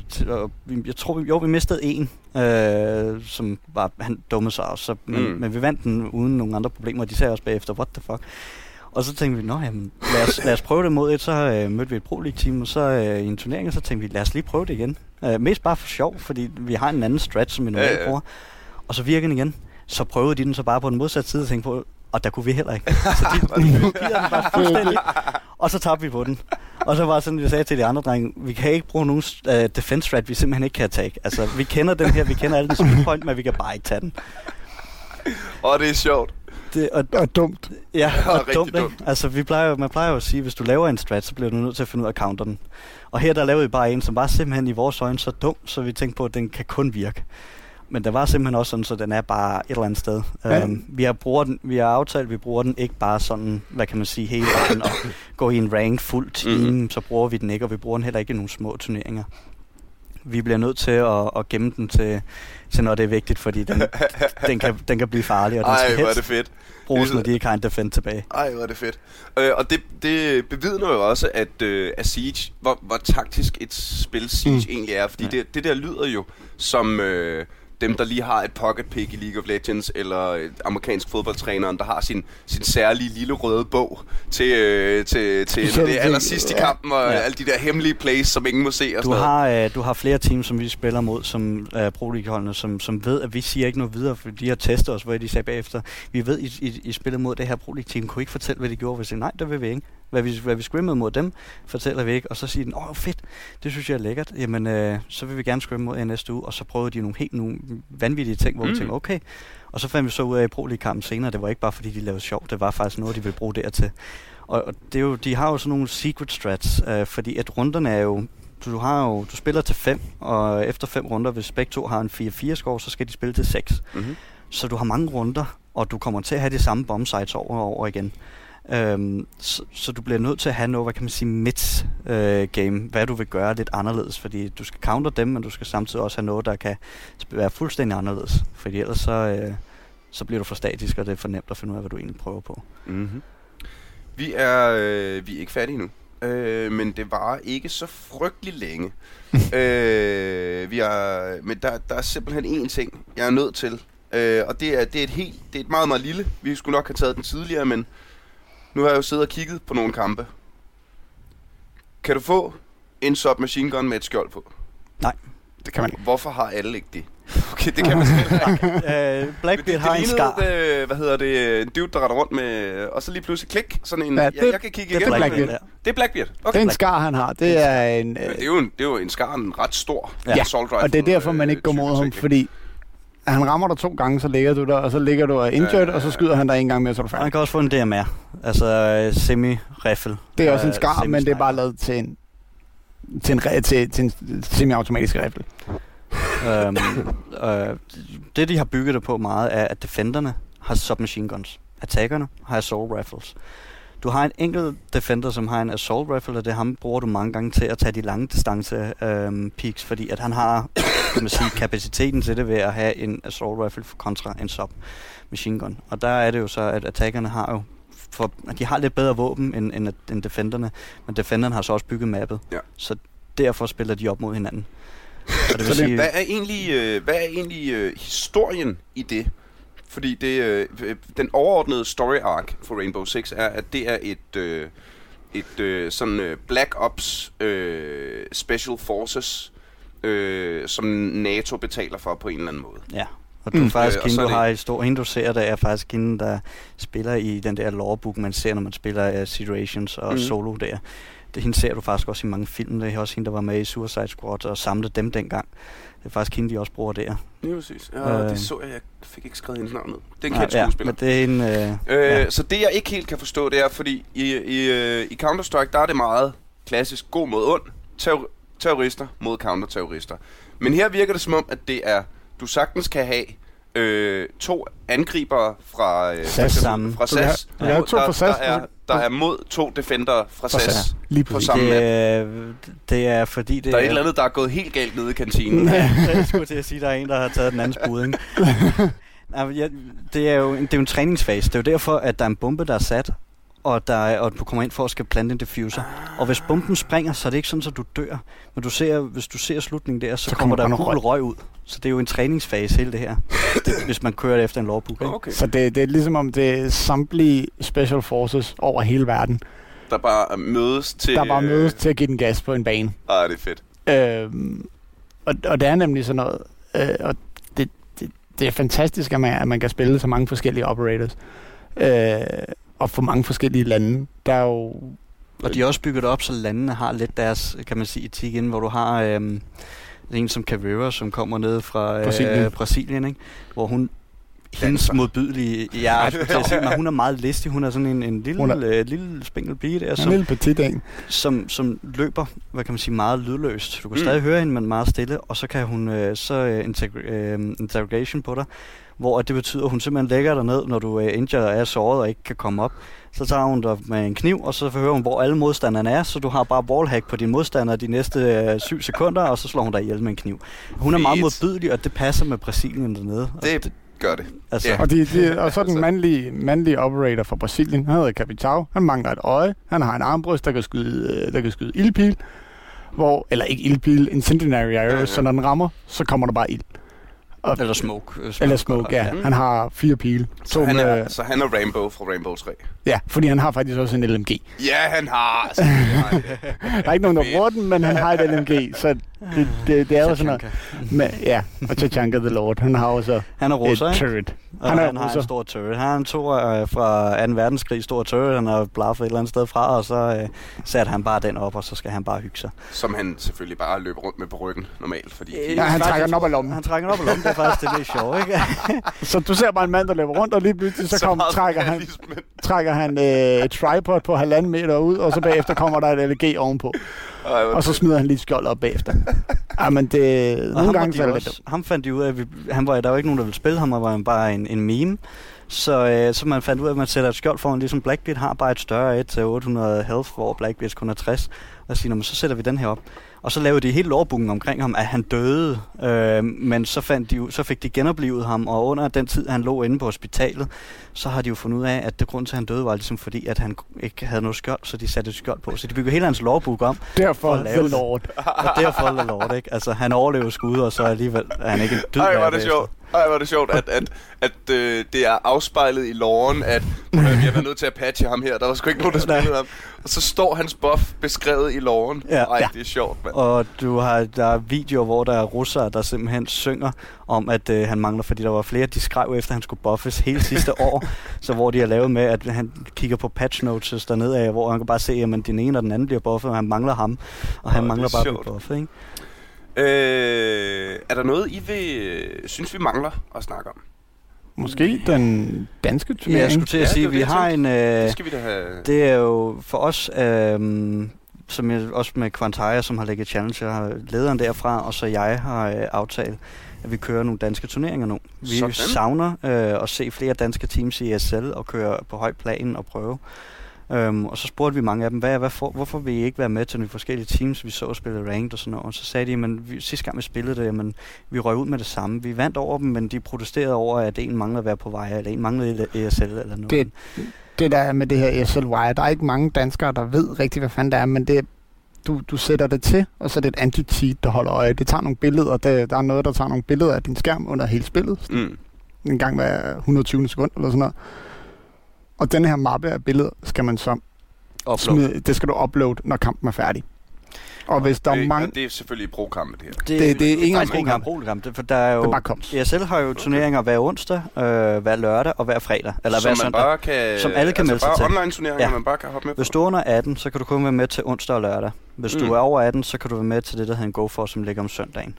til- og vi- jeg tror, jo, vi mistede en, øh, som var, han dummede sig også, så, men, Mm. men vi vandt den uden nogen andre problemer, og de sagde også bagefter, what the fuck. Og så tænkte vi, nå jamen, lad os, lad os prøve det mod et, så øh, mødte vi et Pro team, og så øh, i en turnering, og så tænkte vi, lad os lige prøve det igen. Øh, mest bare for sjov, fordi vi har en anden strat, som vi normalt ja. bruger. Og så virker den igen. Så prøvede de den så bare på den modsatte side og tænkte på, og der kunne vi heller ikke. Så de, de bare fuldstændig. Og så tabte vi på den. Og så var det sådan, at jeg sagde til de andre drenge, vi kan ikke bruge nogen uh, defense strat, vi simpelthen ikke kan tage. Altså, vi kender den her, vi kender alle den point, men vi kan bare ikke tage den. Og det er sjovt. Det, og, var dumt. Ja, Ja, og rigtig dumt, ikke? dumt. Altså, vi plejer, man plejer jo at sige, hvis du laver en strat, så bliver du nødt til at finde ud af at counter den. Og her der lavede vi bare en, som var simpelthen i vores øjne så dum, så vi tænkte på, at den kan kun virke. Men der var simpelthen også sådan, så den er bare et eller andet sted. Ja. Um, vi, har bruger den, vi har aftalt, at vi bruger den ikke bare sådan, hvad kan man sige, hele vejen og gå i en rank fuld team, Mhm. mm-hmm. så bruger vi den ikke, og vi bruger den heller ikke i nogle små turneringer. Vi bliver nødt til at, at gemme den til, til, når det er vigtigt, fordi den, den, kan, den kan blive farlig, og den Ej, skal hvor er det helst fedt. bruges, når de ikke har en defend tilbage. Ej, hvor er det fedt. Øh, og det, det bevidner jo også, at, øh, at Siege, hvor, hvor taktisk et spil Siege mm. Mm. egentlig er. Fordi Ja. det, det der lyder jo som øh, dem, der lige har et pocket pick i League of Legends, eller amerikansk fodboldtræneren, der har sin, sin særlige lille røde bog til, øh, til, til det aller sidste i kampen, og Ja. alle de der hemmelige plays, som ingen må se. Og Du har, øh, du har flere teams, som vi spiller mod, som er pro League-holdene, som, som ved, at vi siger ikke noget videre, for de har testet os, hvor de sagde bagefter, vi ved, I, I, I spillede mod det her pro League-team, kunne I ikke fortælle, hvad de gjorde? Vi sagde, nej, det vil vi ikke. Hvad vi, hvad vi scrimmede mod dem, fortæller vi ikke. Og så siger de, åh fedt, det synes jeg er lækkert. Jamen, øh, så vil vi gerne scrimme mod jer næste uge. Og så prøvede de nogle helt nogle vanvittige ting, hvor mm. Vi tænkte, okay. Og så fandt vi så ud af i pro League-kampen senere, det var ikke bare fordi, de lavede sjov, det var faktisk noget, de ville bruge dertil. Og, og det er jo, de har jo sådan nogle secret strats, øh, fordi at runderne er jo du, du har jo, du spiller til 5, og efter fem runder, hvis begge to har en 4-4 score, så skal de spille til 6. Mm-hmm. Så du har mange runder, og du kommer til at have de samme bombsites over og over igen. Øhm, så, så du bliver nødt til at have noget, hvad kan man sige, midt øh, game, hvad du vil gøre lidt anderledes, fordi du skal counter dem, men du skal samtidig også have noget, der kan være fuldstændig anderledes, fordi ellers så, øh, så bliver du for statisk, og det er for nemt at finde ud af, hvad du egentlig prøver på. Mm-hmm. Vi er øh, vi er ikke færdige nu. Øh, men det var ikke så frygtelig længe. øh, vi er, men der, der er simpelthen én ting, jeg er nødt til. Øh, og det er, det, er et helt, det er et meget, meget lille. Vi skulle nok have taget den tidligere, men nu har jeg jo siddet og kigget på nogle kampe. Kan du få en submachine gun med et skjold på? Det kan man ikke. Hvorfor har alle ikke det? Okay, det kan man ikke. øh, Blackbeard det, har en skar. lignede, øh, hvad hedder det, en dude, der render rundt med, og så lige pludselig klik, sådan en, Ja, det- jeg, jeg kan kigge det er igen. Blackbeard. Ja. Det er Blackbeard. Det Okay. er en skar, han har. Det er en... Øh, det er jo en, det er jo en skar, en ret stor Ja, assault rifle. og det er derfor, man ikke går øh, mod ham, type fordi han rammer dig to gange, så ligger du der, og så ligger du og injured, Ja. og så skyder han dig en gang mere, så er du Han færdig. kan også få en DMR, altså øh, semi-riffel. Det er også en Øh, skar, men det er bare lavet til en til en, til, til en semi-automatisk rifle. øhm, øh, det, de har bygget det på meget, er, at defenderne har submachine guns. Attackerne har assault rifles. Du har en enkelt defender, som har en assault rifle, og det ham bruger du mange gange til at tage de lange distance øhm, peaks, fordi at han har kan man sige, kapaciteten til det ved at have en assault rifle kontra en sub machine gun. Og der er det jo så, at attackerne har jo for, de har lidt bedre våben end, end, end defenderne, men defenderne har så også bygget mappet. Ja. Så derfor spiller de op mod hinanden. Og det vil Så sige, Hvad er egentlig, øh, hvad er egentlig øh, historien i det? Fordi det, øh, øh, den overordnede story arc for Rainbow Six er, at det er et, øh, et øh, sådan øh, Black Ops øh, Special Forces, øh, som NATO betaler for på en eller anden måde. ja. Og du mm. Faktisk Øh, hende, du det- har stor, hende, du ser, der er faktisk hende, der spiller i den der lawbook, man ser, når man spiller uh, Situations og mm. Solo der. Det, hende ser du faktisk også i mange film. Det er også hende, der var med i Suicide Squad og samlede dem dengang. Det er faktisk hende, de også bruger der. Lige præcis. Ja, Øh. det så jeg. Jeg fik ikke skrevet hendes navn ned. Det er en kendt ja, skuespiller. men det er en... Øh, Øh, ja. Så det jeg ikke helt kan forstå, det er, fordi i, i, øh, i Counter-Strike, der er det meget klassisk god mod ond, terror- terrorister mod counterterrorister. Men her virker det som om, at det er, du sagtens kan have øh, to angribere fra, øh, SAS sammen. fra SAS. du kan have to der, fra SAS, Der er, og- der er mod to defender fra SAS. SAS. Lige på samme det, er, det er fordi, det Der er et eller andet, der er gået helt galt nede i kantinen. Ja, jeg skulle til at sige, der er en, der har taget den andens bud, ikke? Ja, det, er jo, en- det er jo en træningsfase. Det er jo derfor, at der er en bombe, der er sat, og, der er, og du kommer ind for at skal plante en diffuser. Og hvis bomben springer, så er det ikke sådan, at du dør. Men du ser, hvis du ser slutningen der, så, Så kommer kommer der der gul noget røg ud. Så det er jo en træningsfase, hele det her. Det, hvis man kører det efter en lovbook. Ikke? Okay. Så det, det er ligesom om det er samtlige special forces over hele verden, Der bare mødes til... der bare øh, mødes til at give den gas på en bane. Ah, det er fedt. Øhm, og, og det er nemlig sådan noget, øh, og det, det, det er fantastisk, at man, at man kan spille så mange forskellige operators, øh, og få mange forskellige lande. Der er jo... Og de er også bygget op, så landene har lidt deres, kan man sige, etik inden, hvor du har øhm, en som Carrera, som kommer ned fra øh, Brasilien. Brasilien, Brasilien ikke? hvor hun hendes Danser. modbydelige, ja, jeg skulle sige, men hun er meget listig. Hun er sådan en, en lille, Hun er- øh, lille spinkel pige der, En som, lille petit en. som, som løber, hvad kan man sige, meget lydløst. Du kan Mm. stadig høre hende, men meget stille, og så kan hun øh, så øh, integ- øh, interrogation på dig, hvor at det betyder, at hun simpelthen lægger dig ned, når du øh, injure er såret og ikke kan komme op. Så tager hun dig med en kniv, og så forhører hun, hvor alle modstanderne er, så du har bare wallhack på dine modstandere de næste øh, syv sekunder, og så slår hun dig ihjel med en kniv. Hun er meget modbydelig, og det passer med Brasilien dernede. Og Det gør det. altså, ja. Og, de, de, og så den mandlige, mandlige operator fra Brasilien, han hedder Capitao. Han mangler et øje. Han har en armbrust, der kan skyde, øh, der kan skyde ildpil. Hvor, eller ikke ildpil, incendiary arrows, Ja, ja, ja. ja. så når den rammer, så kommer der bare ild. Og, Eller smoke. øh, eller smoke, ja. Mm. Han har fire pile. Så han, med- er, så han er Rainbow fra Rainbow 3. Ja, fordi han har faktisk også en LMG. Ja, han har. han det. Der er ikke nogen, der bruger den, men han har et LMG, så det, det, det er jo sådan noget. Men, ja, og Tachanka the Lord, han har også Han er russer, et turret. Han er han har en stor turret. Han har en tur øh, fra 2. verdenskrig, stor turret. Han har blaffet et eller andet sted fra, og så øh, satte han bare den op, og så skal han bare hygge sig. Som han selvfølgelig bare løber rundt med på ryggen normalt, fordi... Øh, Ja, han trækker den op af lommen. Han trækker den op af lommen, det er faktisk det mest sjove, ikke? Så du ser bare en mand, der løber rundt, og lige pludselig så, kom, meget trækker han, trækker han øh, et tripod på halvanden meter ud, og så bagefter kommer der et LG ovenpå. Ej, Og så smider han lige skjold op bagefter. Ja, men det, Og nogle gange det de også, ham fandt de ud af, at vi, han var, der var ikke nogen, der ville spille ham, han var bare en, en meme. Så, øh, så man fandt ud af, at man sætter et skjold foran, ligesom Blackbeard har bare et større et til 800 health, hvor Blackbeard kun er 60. Og siger, "Nå, men så sætter vi den her op. Og så lavede de helt lovbukken omkring ham, at han døde. Øh, men så, fandt de, så fik de genoplevet ham, og under den tid, han lå inde på hospitalet, så har de jo fundet ud af, at det grund til, at han døde, var ligesom fordi, at han ikke havde noget skjold, så de satte et skjold på. Så de byggede hele hans lovbuk om, derfor for at lave The. Lord. og derfor er lort, ikke? Altså, han overlever skud, og så alligevel er han ikke en død. Ej, er det sjovt. Ej, hvor er det sjovt, at, at, at øh, det er afspejlet i loven, at øh, vi har været nødt til at patche ham her. Der var sgu ikke nogen, der spillede ham. Og så står hans buff beskrevet i loven. Ja. Ej, Ja. det er sjovt, mand. Og du har, der er videoer, hvor der er russere, der simpelthen synger om, at øh, han mangler, fordi der var flere, de skrev efter, at han skulle buffes hele sidste år. Så hvor de har lavet med, at han kigger på patch notes dernede af, hvor han kan bare se, at den ene og den anden bliver buffet, og han mangler ham. Og han det mangler er bare at sjovt. blive buffet, ikke? Øh, er der noget, I vil, øh, synes, vi mangler at snakke om? Måske den danske Ja, turnering. jeg skulle til at Ja, sige, det vi det, har en... Øh, Det skal vi da have... Det er jo for os, øhm, som jeg, også med Quantaya, som har lægget Challenger, har lederen derfra, og så jeg har øh, aftalt, at vi kører nogle danske turneringer nu. Vi Sådan. savner øh, at se flere danske teams i ESL og køre på høj plan og prøve. Um, og så spurgte vi mange af dem, hvad, hvad for, hvorfor vil I ikke være med til de forskellige teams, vi så spille ranked og sådan noget. Og så sagde de, men vi, sidste gang vi spillede det, jamen, vi røg ud med det samme. Vi vandt over dem, men de protesterede over, at en manglede at være på vej, eller en manglede ESL eller noget. Det- det der er med det her ESL Wire, der er ikke mange danskere, der ved rigtigt, hvad fanden det er, men det, du, du sætter det til, og så er det et anti-cheat, der holder øje. Det tager nogle billeder, det, der er noget, der tager nogle billeder af din skærm under hele spillet, Mm. en gang hver 120 sekund eller sådan noget. Og den her mappe af billeder skal man så Upload. smide, det skal du uploade, når kampen er færdig. Og hvis der er det, mange... og det er selvfølgelig pro-kampe, det her. Det- det er ikke engang program, det, for der er jo... Det er bare komps. ESL har jo turneringer hver onsdag, øh, hver lørdag og hver fredag. Eller som hver man søndag. bare kan, Som alle kan altså melde sig til. online turneringer, Ja. man bare kan hoppe med Hvis på. du er under 18, så kan du kun være med til onsdag og lørdag. Hvis mm. Mm. du er over 18, så kan du være med til det, der hedder en Go For, som ligger om søndagen.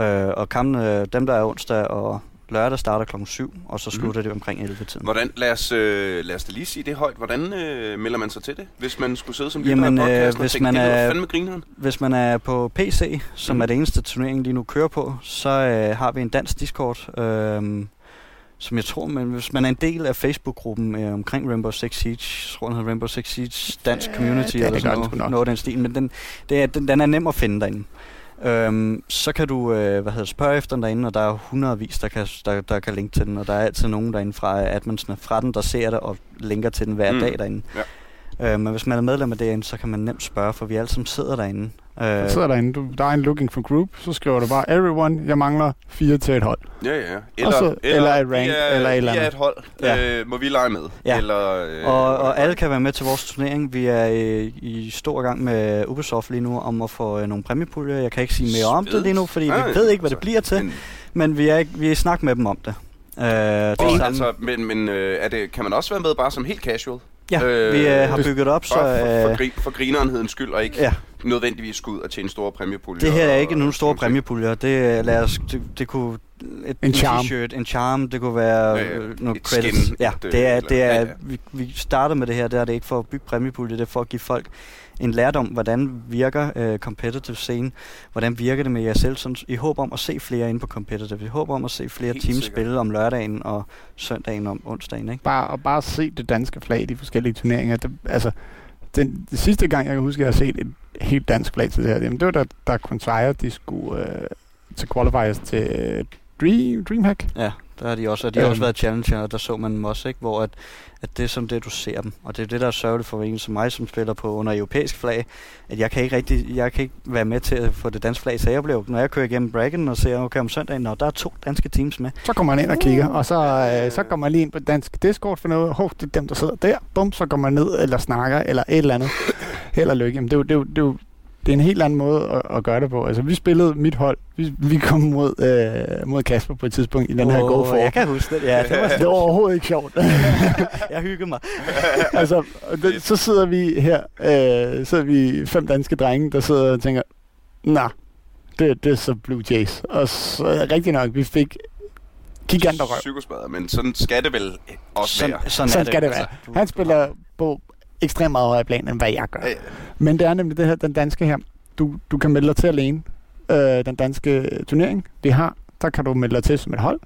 Øh, og kampene, dem der er onsdag og lørdag, starter klokken 7, og så slutter mm. det omkring 11-tiden. Hvordan, lad, os, øh, lad os da lige sige det højt. Hvordan øh, melder man sig til det, hvis man skulle sidde som lytter af øh, podcasten og hvis tænke, man det er- er fandme grineren? Hvis man er på PC, som Mm. er det eneste turnering lige nu kører på, så øh, har vi en dansk Discord, øh, som jeg tror, men hvis man er en del af Facebook-gruppen øh, omkring Rainbow Six Siege, jeg tror den hedder Rainbow Six Siege Dansk Ja, Community, det- eller det sådan noget, noget af den stil, men den, det er, den, den er nem at finde derinde. Øhm, så kan du øh, hvad hedder, spørge efter den derinde, og der er hundredvis, der kan, der, der kan linke til den, og der er altid nogen derinde fra adminsene fra den, der ser det og linker til den hver mm. dag derinde. Ja. Øh, men hvis man er medlem af det derinde, så kan man nemt spørge, for vi alle sammen sidder derinde. Øh, Så sidder derinde, du, der er en looking for group, så skriver du bare, everyone, jeg mangler fire til et hold. Ja, ja. Og så- eller et rank, er, eller et eller vi er andet. et hold. Ja. Øh, må vi lege med? Ja. Eller, øh, Og, og alle kan være med til vores turnering. Vi er i, i stor gang med Ubisoft lige nu om at få øh, nogle præmiepuljer. Jeg kan ikke sige mere om det lige nu, fordi Nej, vi ved ikke, hvad det altså, bliver til. Men, Men vi er, vi er i snak med dem om det. Øh, det er og, altså, men, men øh, er det, kan man også være med bare som helt casual? Ja, øh, vi øh, har hvis- bygget op, så... Bare for, for, Øh, gri, for grinerenhedens skyld, og ikke ja, nødvendigvis skulle ud og tjene store præmiepuljer. det her er ikke og- nogen store præmiepuljer. Det, øh, lad os, det, det kunne... Et, En charm. t-shirt, en charm, det kunne være Ja, ja, øh, nogle credits. skin, ja, et, det er, det er, ja, ja. Vi, vi starter med det her, det er det ikke for at bygge præmiepuljer, det er for at give folk en lærdom, hvordan virker øh, competitive scene, hvordan virker det med jer selv, sådan, i håb om at se flere inde på competitive, i håb om at se flere Helt teams sikkert. spille om lørdagen og søndagen om onsdagen, ikke? Bare, og bare se det danske flag i de forskellige turneringer. Det, altså, den, den sidste gang, jeg kan huske, at jeg har set et helt dansk flag til det her, jamen, det var da, da Quantier, de skulle øh, til qualifiers til øh, Dream, Dreamhack. Ja, der har de også, og de har Øhm. også været challenger, og der så man også, ikke? hvor at, at det er som det, du ser dem. Og det er det, der er sørgeligt for en som mig, som spiller på under europæisk flag, at jeg kan ikke rigtig, jeg kan ikke være med til at få det danske flag, så jeg blev, når jeg kører igennem Bracken og ser, okay, om søndagen, når der er to danske teams med. Så kommer man ind og kigger, og så, øh, så går man lige ind på dansk Discord for noget. Hov, det er dem, der sidder der. Bum, så går man ned eller snakker, eller et eller andet. Held og lykke. Jamen, det, er jo, det, er jo, det, er jo, det er en helt anden måde at, at gøre det på. Altså, vi spillede mit hold. Vi, vi kom mod, øh, mod Kasper på et tidspunkt i den her Åh, Go For. Jeg kan huske det, ja, det var Det var overhovedet ikke sjovt. jeg hyggede mig. altså, det, så sidder vi her, øh, så er vi fem danske drenge, der sidder og tænker, nej, det, det er så Blue Jays. Og så rigtig nok, vi fik giganterrøv. Psykosmadder, men sådan skal det vel også Sådan, være. sådan, Sådan er det. skal det være. Du- Han spiller på ekstremt meget højere plan, end hvad jeg gør. Ja. Men det er nemlig det her, den danske her. Du, du kan melde dig til alene. Øh, den danske turnering, vi har, der kan du melde dig til som et hold,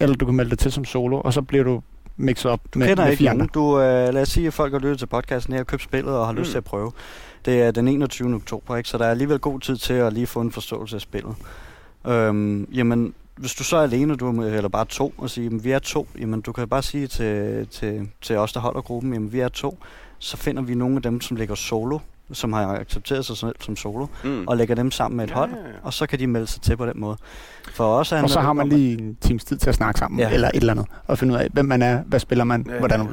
eller du kan melde dig til som solo, og så bliver du mixet op Du med, kender med ikke fire nogen. andre. Du, øh, lad os sige, at folk har lyttet til podcasten her købt spillet og har lyst Mm. til at prøve. Det er den 21. oktober, ikke? så der er alligevel god tid til at lige få en forståelse af spillet. Øhm, jamen, hvis du så er alene, du er med, eller bare to, og sige, jamen, vi er to, jamen, du kan bare sige til, til, til os, der holder gruppen, jamen, vi er to, så finder vi nogle af dem, som ligger solo, som har accepteret sig selv som solo, Mm. og lægger dem sammen med et Ja, hold, ja, ja. og så kan de melde sig til på den måde. For os Og så har man lige en times tid til at snakke sammen, Ja. eller et eller andet, og finde ud af, hvem man er, hvad spiller man, Ja, hvordan ja. og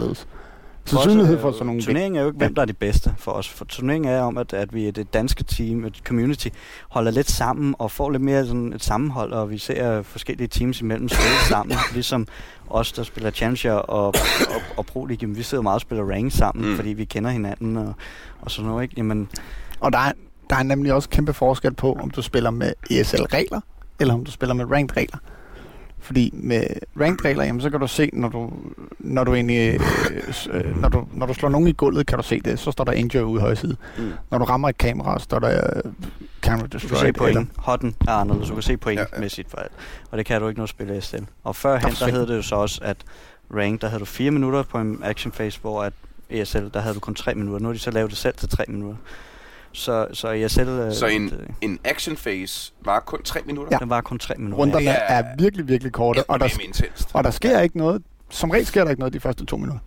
hvorledes. For Så os synlighed er for sådan nogle Turneringen er jo ikke, hvem der er det bedste for os. For turneringen er om, at, at vi er det danske team, et community, holder lidt sammen og får lidt mere sådan et sammenhold, og vi ser forskellige teams imellem spille sammen. Ligesom os, der spiller Challenger og, og, og Pro League, jamen, vi sidder meget og spiller rank sammen, Mm. mm. fordi vi kender hinanden og, og sådan noget. Ikke? Jamen, Og der er, der er nemlig også kæmpe forskel på, om du spiller med ESL-regler, eller om du spiller med ranked-regler. Fordi med ranked-regler, jamen, så kan du se, når du, når du, egentlig, øh, øh, når, du, når du slår nogen i gulvet, kan du se det. Så står der injure ude i højre side. Mm. Når du rammer et kamera, står der øh, camera du kan se destroyed. point. Eller, Hotten er anderledes. Du kan se Ja, ja. pointmæssigt for alt. Og det kan du ikke, når du spiller SL. Og førhen, der forsvinder. hed det jo så også, at rank, der havde du 4 minutter på en action phase, hvor at ESL, der havde du kun 3 minutter. Nu har de så lavet det selv til 3 minutter. Så, så ESL... øh, Så en, det, en action phase var kun 3 minutter? Ja. den var kun 3 minutter. runderne Ja. er virkelig, virkelig korte, og der, intenst. og der sker ikke noget. Som regel sker der ikke noget de første to minutter.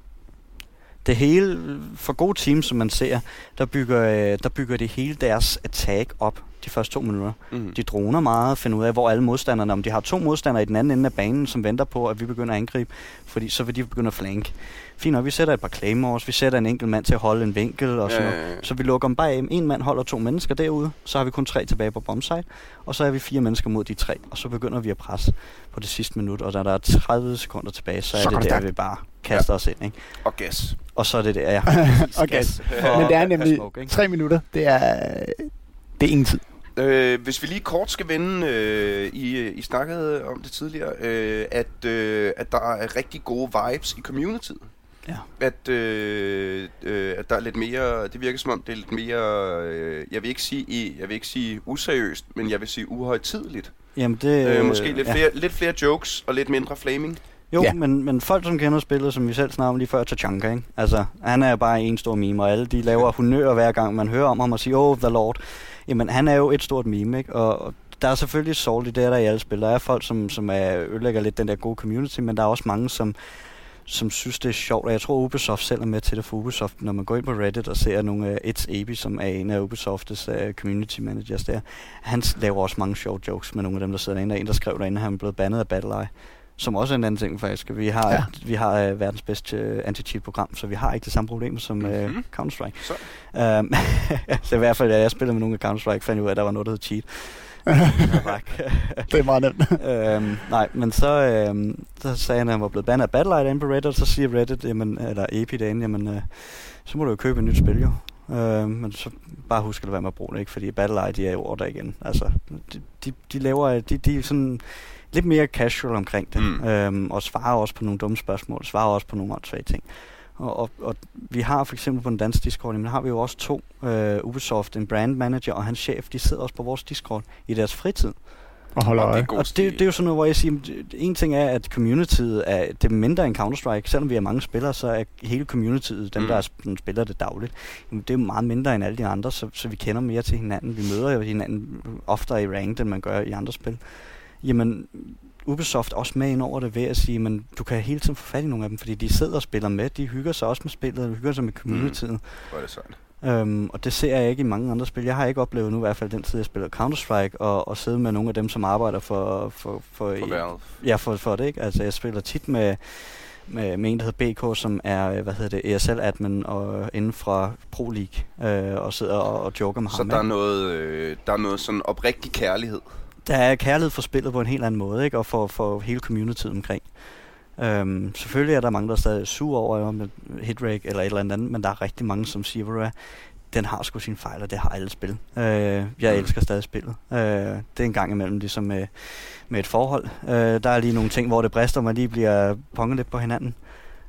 Det hele, for gode teams, som man ser, der bygger, øh, der bygger det hele deres attack op de første to minutter. Mm. De droner meget, finder ud af, hvor alle modstanderne, om de har to modstandere i den anden ende af banen, som venter på, at vi begynder at angribe, fordi så vil de begynde at flank. Fint nok, vi sætter et par claymores, vi sætter en enkelt mand til at holde en vinkel og sådan Ja, noget. ja, ja. Så vi lukker dem bare af. En mand holder to mennesker derude, så har vi kun tre tilbage på bombsite, og så er vi fire mennesker mod de tre, og så begynder vi at presse på det sidste minut, og da der er 30 sekunder tilbage, så er Så går det der, stærkt. vi bare kaster ja. os ind, ikke? Og gas. Og så er det der, ja. Og gas Men det er nemlig smoke, tre minutter. Det er, det er ingen tid. Øh, hvis vi lige kort skal vende, øh, I, I snakkede om det tidligere, øh, at, øh, at der er rigtig gode vibes i communityet. Ja. At, øh, øh, at der er lidt mere, det virker som om det er lidt mere, øh, jeg vil ikke sige, i, jeg vil ikke sige useriøst, men jeg vil sige uhøjtidligt. Jamen det, Øh, måske lidt, ja. flere, lidt flere jokes og lidt mindre flaming. Jo, Ja. men, men folk, som kender spillet, som vi selv snakkede om lige før, Tachanka, ikke? Altså, han er bare en stor meme, og alle de laver honør hver gang, man hører om ham og siger, oh, the lord. Jamen, han er jo et stort meme, ikke? Og, og der er selvfølgelig salt i det, der i alle spil. Der er folk, som, som er, ødelægger lidt den der gode community, men der er også mange, som, som synes, det er sjovt. Og jeg tror, Ubisoft selv er med til det for Ubisoft. Når man går ind på Reddit og ser nogle af It's Abi, som er en af Ubisofts uh, community managers der, han laver også mange sjove jokes med nogle af dem, der sidder derinde. Der er en, der skrev derinde, at han er blevet bandet af BattleEye som også er en anden ting faktisk. Vi har, Ja. vi har uh, verdens bedste uh, anti-cheat-program, så vi har ikke det samme problem som uh, Mhm. Counter-Strike. Så. Um, så i hvert fald, da jeg spillede med nogle af Counter-Strike, fandt jeg ud af, at der var noget, der hed cheat. Det er meget nemt. øhm, nej, men så, øhm, så sagde han, at han var blevet bandet af Battlelight inde på Reddit, og så siger Reddit, jamen, eller AP derinde, jamen, øh, så må du jo købe et nyt spil, jo. Øh, men så bare husk at være med at bruge det, ikke? Fordi Battlelight, de er jo over der igen. Altså, de, de, de laver, de, de er sådan lidt mere casual omkring det, Mm. øhm, og svarer også på nogle dumme spørgsmål, svarer også på nogle åndssvage ting. Og, og, og vi har for eksempel på den danske Discord, jamen har vi jo også to, øh, Ubisoft, en brand manager og hans chef, de sidder også på vores Discord i deres fritid. Og holder Og det er øje. Og stil. det, det er jo sådan noget, hvor jeg siger, en ting er, at communityet er, det er mindre end Counter-Strike. Selvom vi er mange spillere, så er hele communityet, dem Mm. der er, sp- spiller det dagligt, jamen, det er jo meget mindre end alle de andre, så, så vi kender mere til hinanden. Vi møder jo hinanden oftere i ranked, end man gør i andre spil. Jamen, Ubisoft også med ind over det ved at sige, men du kan hele tiden få fat i nogle af dem, fordi de sidder og spiller med, de hygger sig også med spillet, de hygger sig med communityet. Hvor er det sejt. Øhm, og det ser jeg ikke i mange andre spil. Jeg har ikke oplevet nu i hvert fald den tid, jeg spiller Counter-Strike, og, og sidde med nogle af dem, som arbejder for, for, for, For Valve. Ja, for, for det, ikke? Altså, jeg spiller tit med, med, med en, der hedder BK, som er, hvad hedder det, ESL-admin og inden fra Pro League, øh, og sidder og, og joker med Så ham. der er noget, øh, der er noget sådan oprigtig kærlighed. Der er kærlighed for spillet på en helt anden måde, ikke? Og for, for hele communityet omkring. Øhm, selvfølgelig er der mange, der er stadig sur over med hitrate eller et eller andet, men der er rigtig mange, som siger, hvad, den har sgu sine fejl, og det har alle spil. Øh, jeg Mm. elsker stadig spillet. Øh, det er en gang imellem ligesom med, med et forhold. Øh, der er lige nogle ting, hvor det brister, og man lige bliver ponget lidt på hinanden.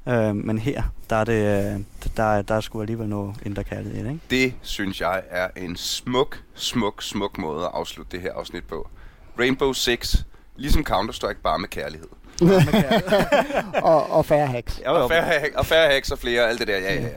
Øh, men her, der er, det, øh, der, er- der er sgu alligevel noget indre kærlighed i det, ikke? Det synes jeg er en smuk, smuk, smuk måde at afslutte det her afsnit på. Rainbow Six, ligesom Counter-Strike, bare med kærlighed. og, og færre hacks. Jo. Og færre, hack- og færre hacks og flere, alt det der, ja, ja,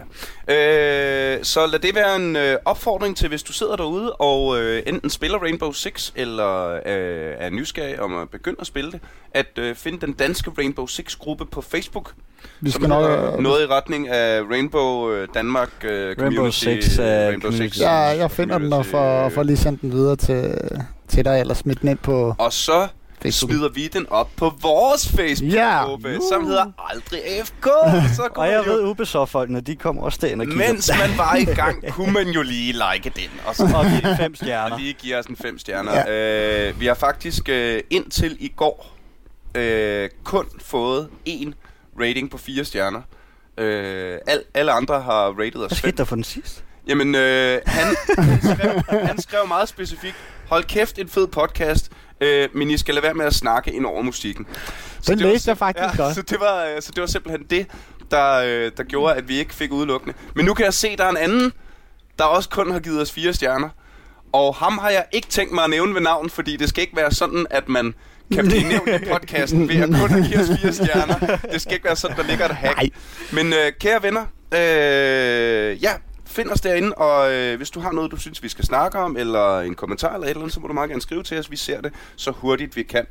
ja. Øh, så lad det være en øh, opfordring til, hvis du sidder derude og øh, enten spiller Rainbow Six, eller øh, er nysgerrig om at begynde at spille det, at øh, finde den danske Rainbow Six-gruppe på Facebook, Vi skal nok... hedder noget i retning af Rainbow øh, Danmark øh, Community. Six, øh, Rainbow community. Ja, jeg finder den og får, får lige sendt den videre til, til dig, eller smidt den ind på Og så Facebook. smider vi den op på vores Facebook-gruppe, Ja. som hedder Aldrig AFK. Så Og jeg jo, ved, Ubisoft-folkene, de kommer også derind og kigger. mens man var i gang, kunne man jo lige like den. Og så og give den fem stjerner. og lige give os en fem stjerner. Ja. Øh, vi har faktisk øh, indtil i går øh, kun fået én rating på fire stjerner. Øh, al, alle andre har rated Hvad os skete fem. der for den sidste? Jamen, øh, han, han, skrev, han skrev meget specifikt, hold kæft, en fed podcast, øh, men I skal lade være med at snakke ind over musikken. Så Den det var læste jeg sim- faktisk ja, godt. Så det, var, øh, så det var simpelthen det, der, øh, der gjorde, at vi ikke fik udelukkende. Men nu kan jeg se, at der er en anden, der også kun har givet os fire stjerner. Og ham har jeg ikke tænkt mig at nævne ved navn, fordi det skal ikke være sådan, at man kan blive nævnt i podcasten ved at kun give os fire stjerner. Det skal ikke være sådan, der ligger et hack. Nej. Men øh, kære venner, øh, ja, find os derinde, og øh, hvis du har noget, du synes, vi skal snakke om, eller en kommentar eller et eller andet, så må du meget gerne skrive til os. Vi ser det så hurtigt, vi kan.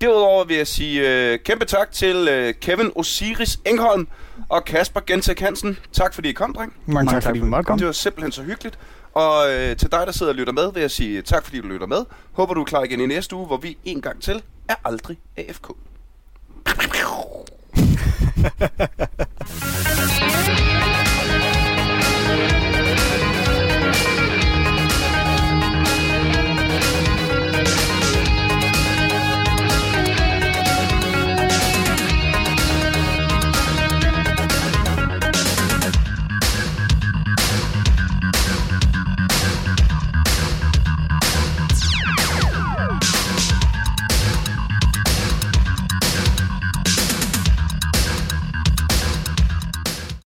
Derudover vil jeg sige øh, kæmpe tak til øh, Kevin Osiris Engholm og Kasper Gentek Hansen. Tak fordi I kom, dreng. Mange tak, tak, fordi for- måtte komme. Det var simpelthen så hyggeligt. Og øh, til dig, der sidder og lytter med, vil jeg sige tak fordi du lytter med. Håber du er klar igen i næste uge, hvor vi en gang til er aldrig AFK.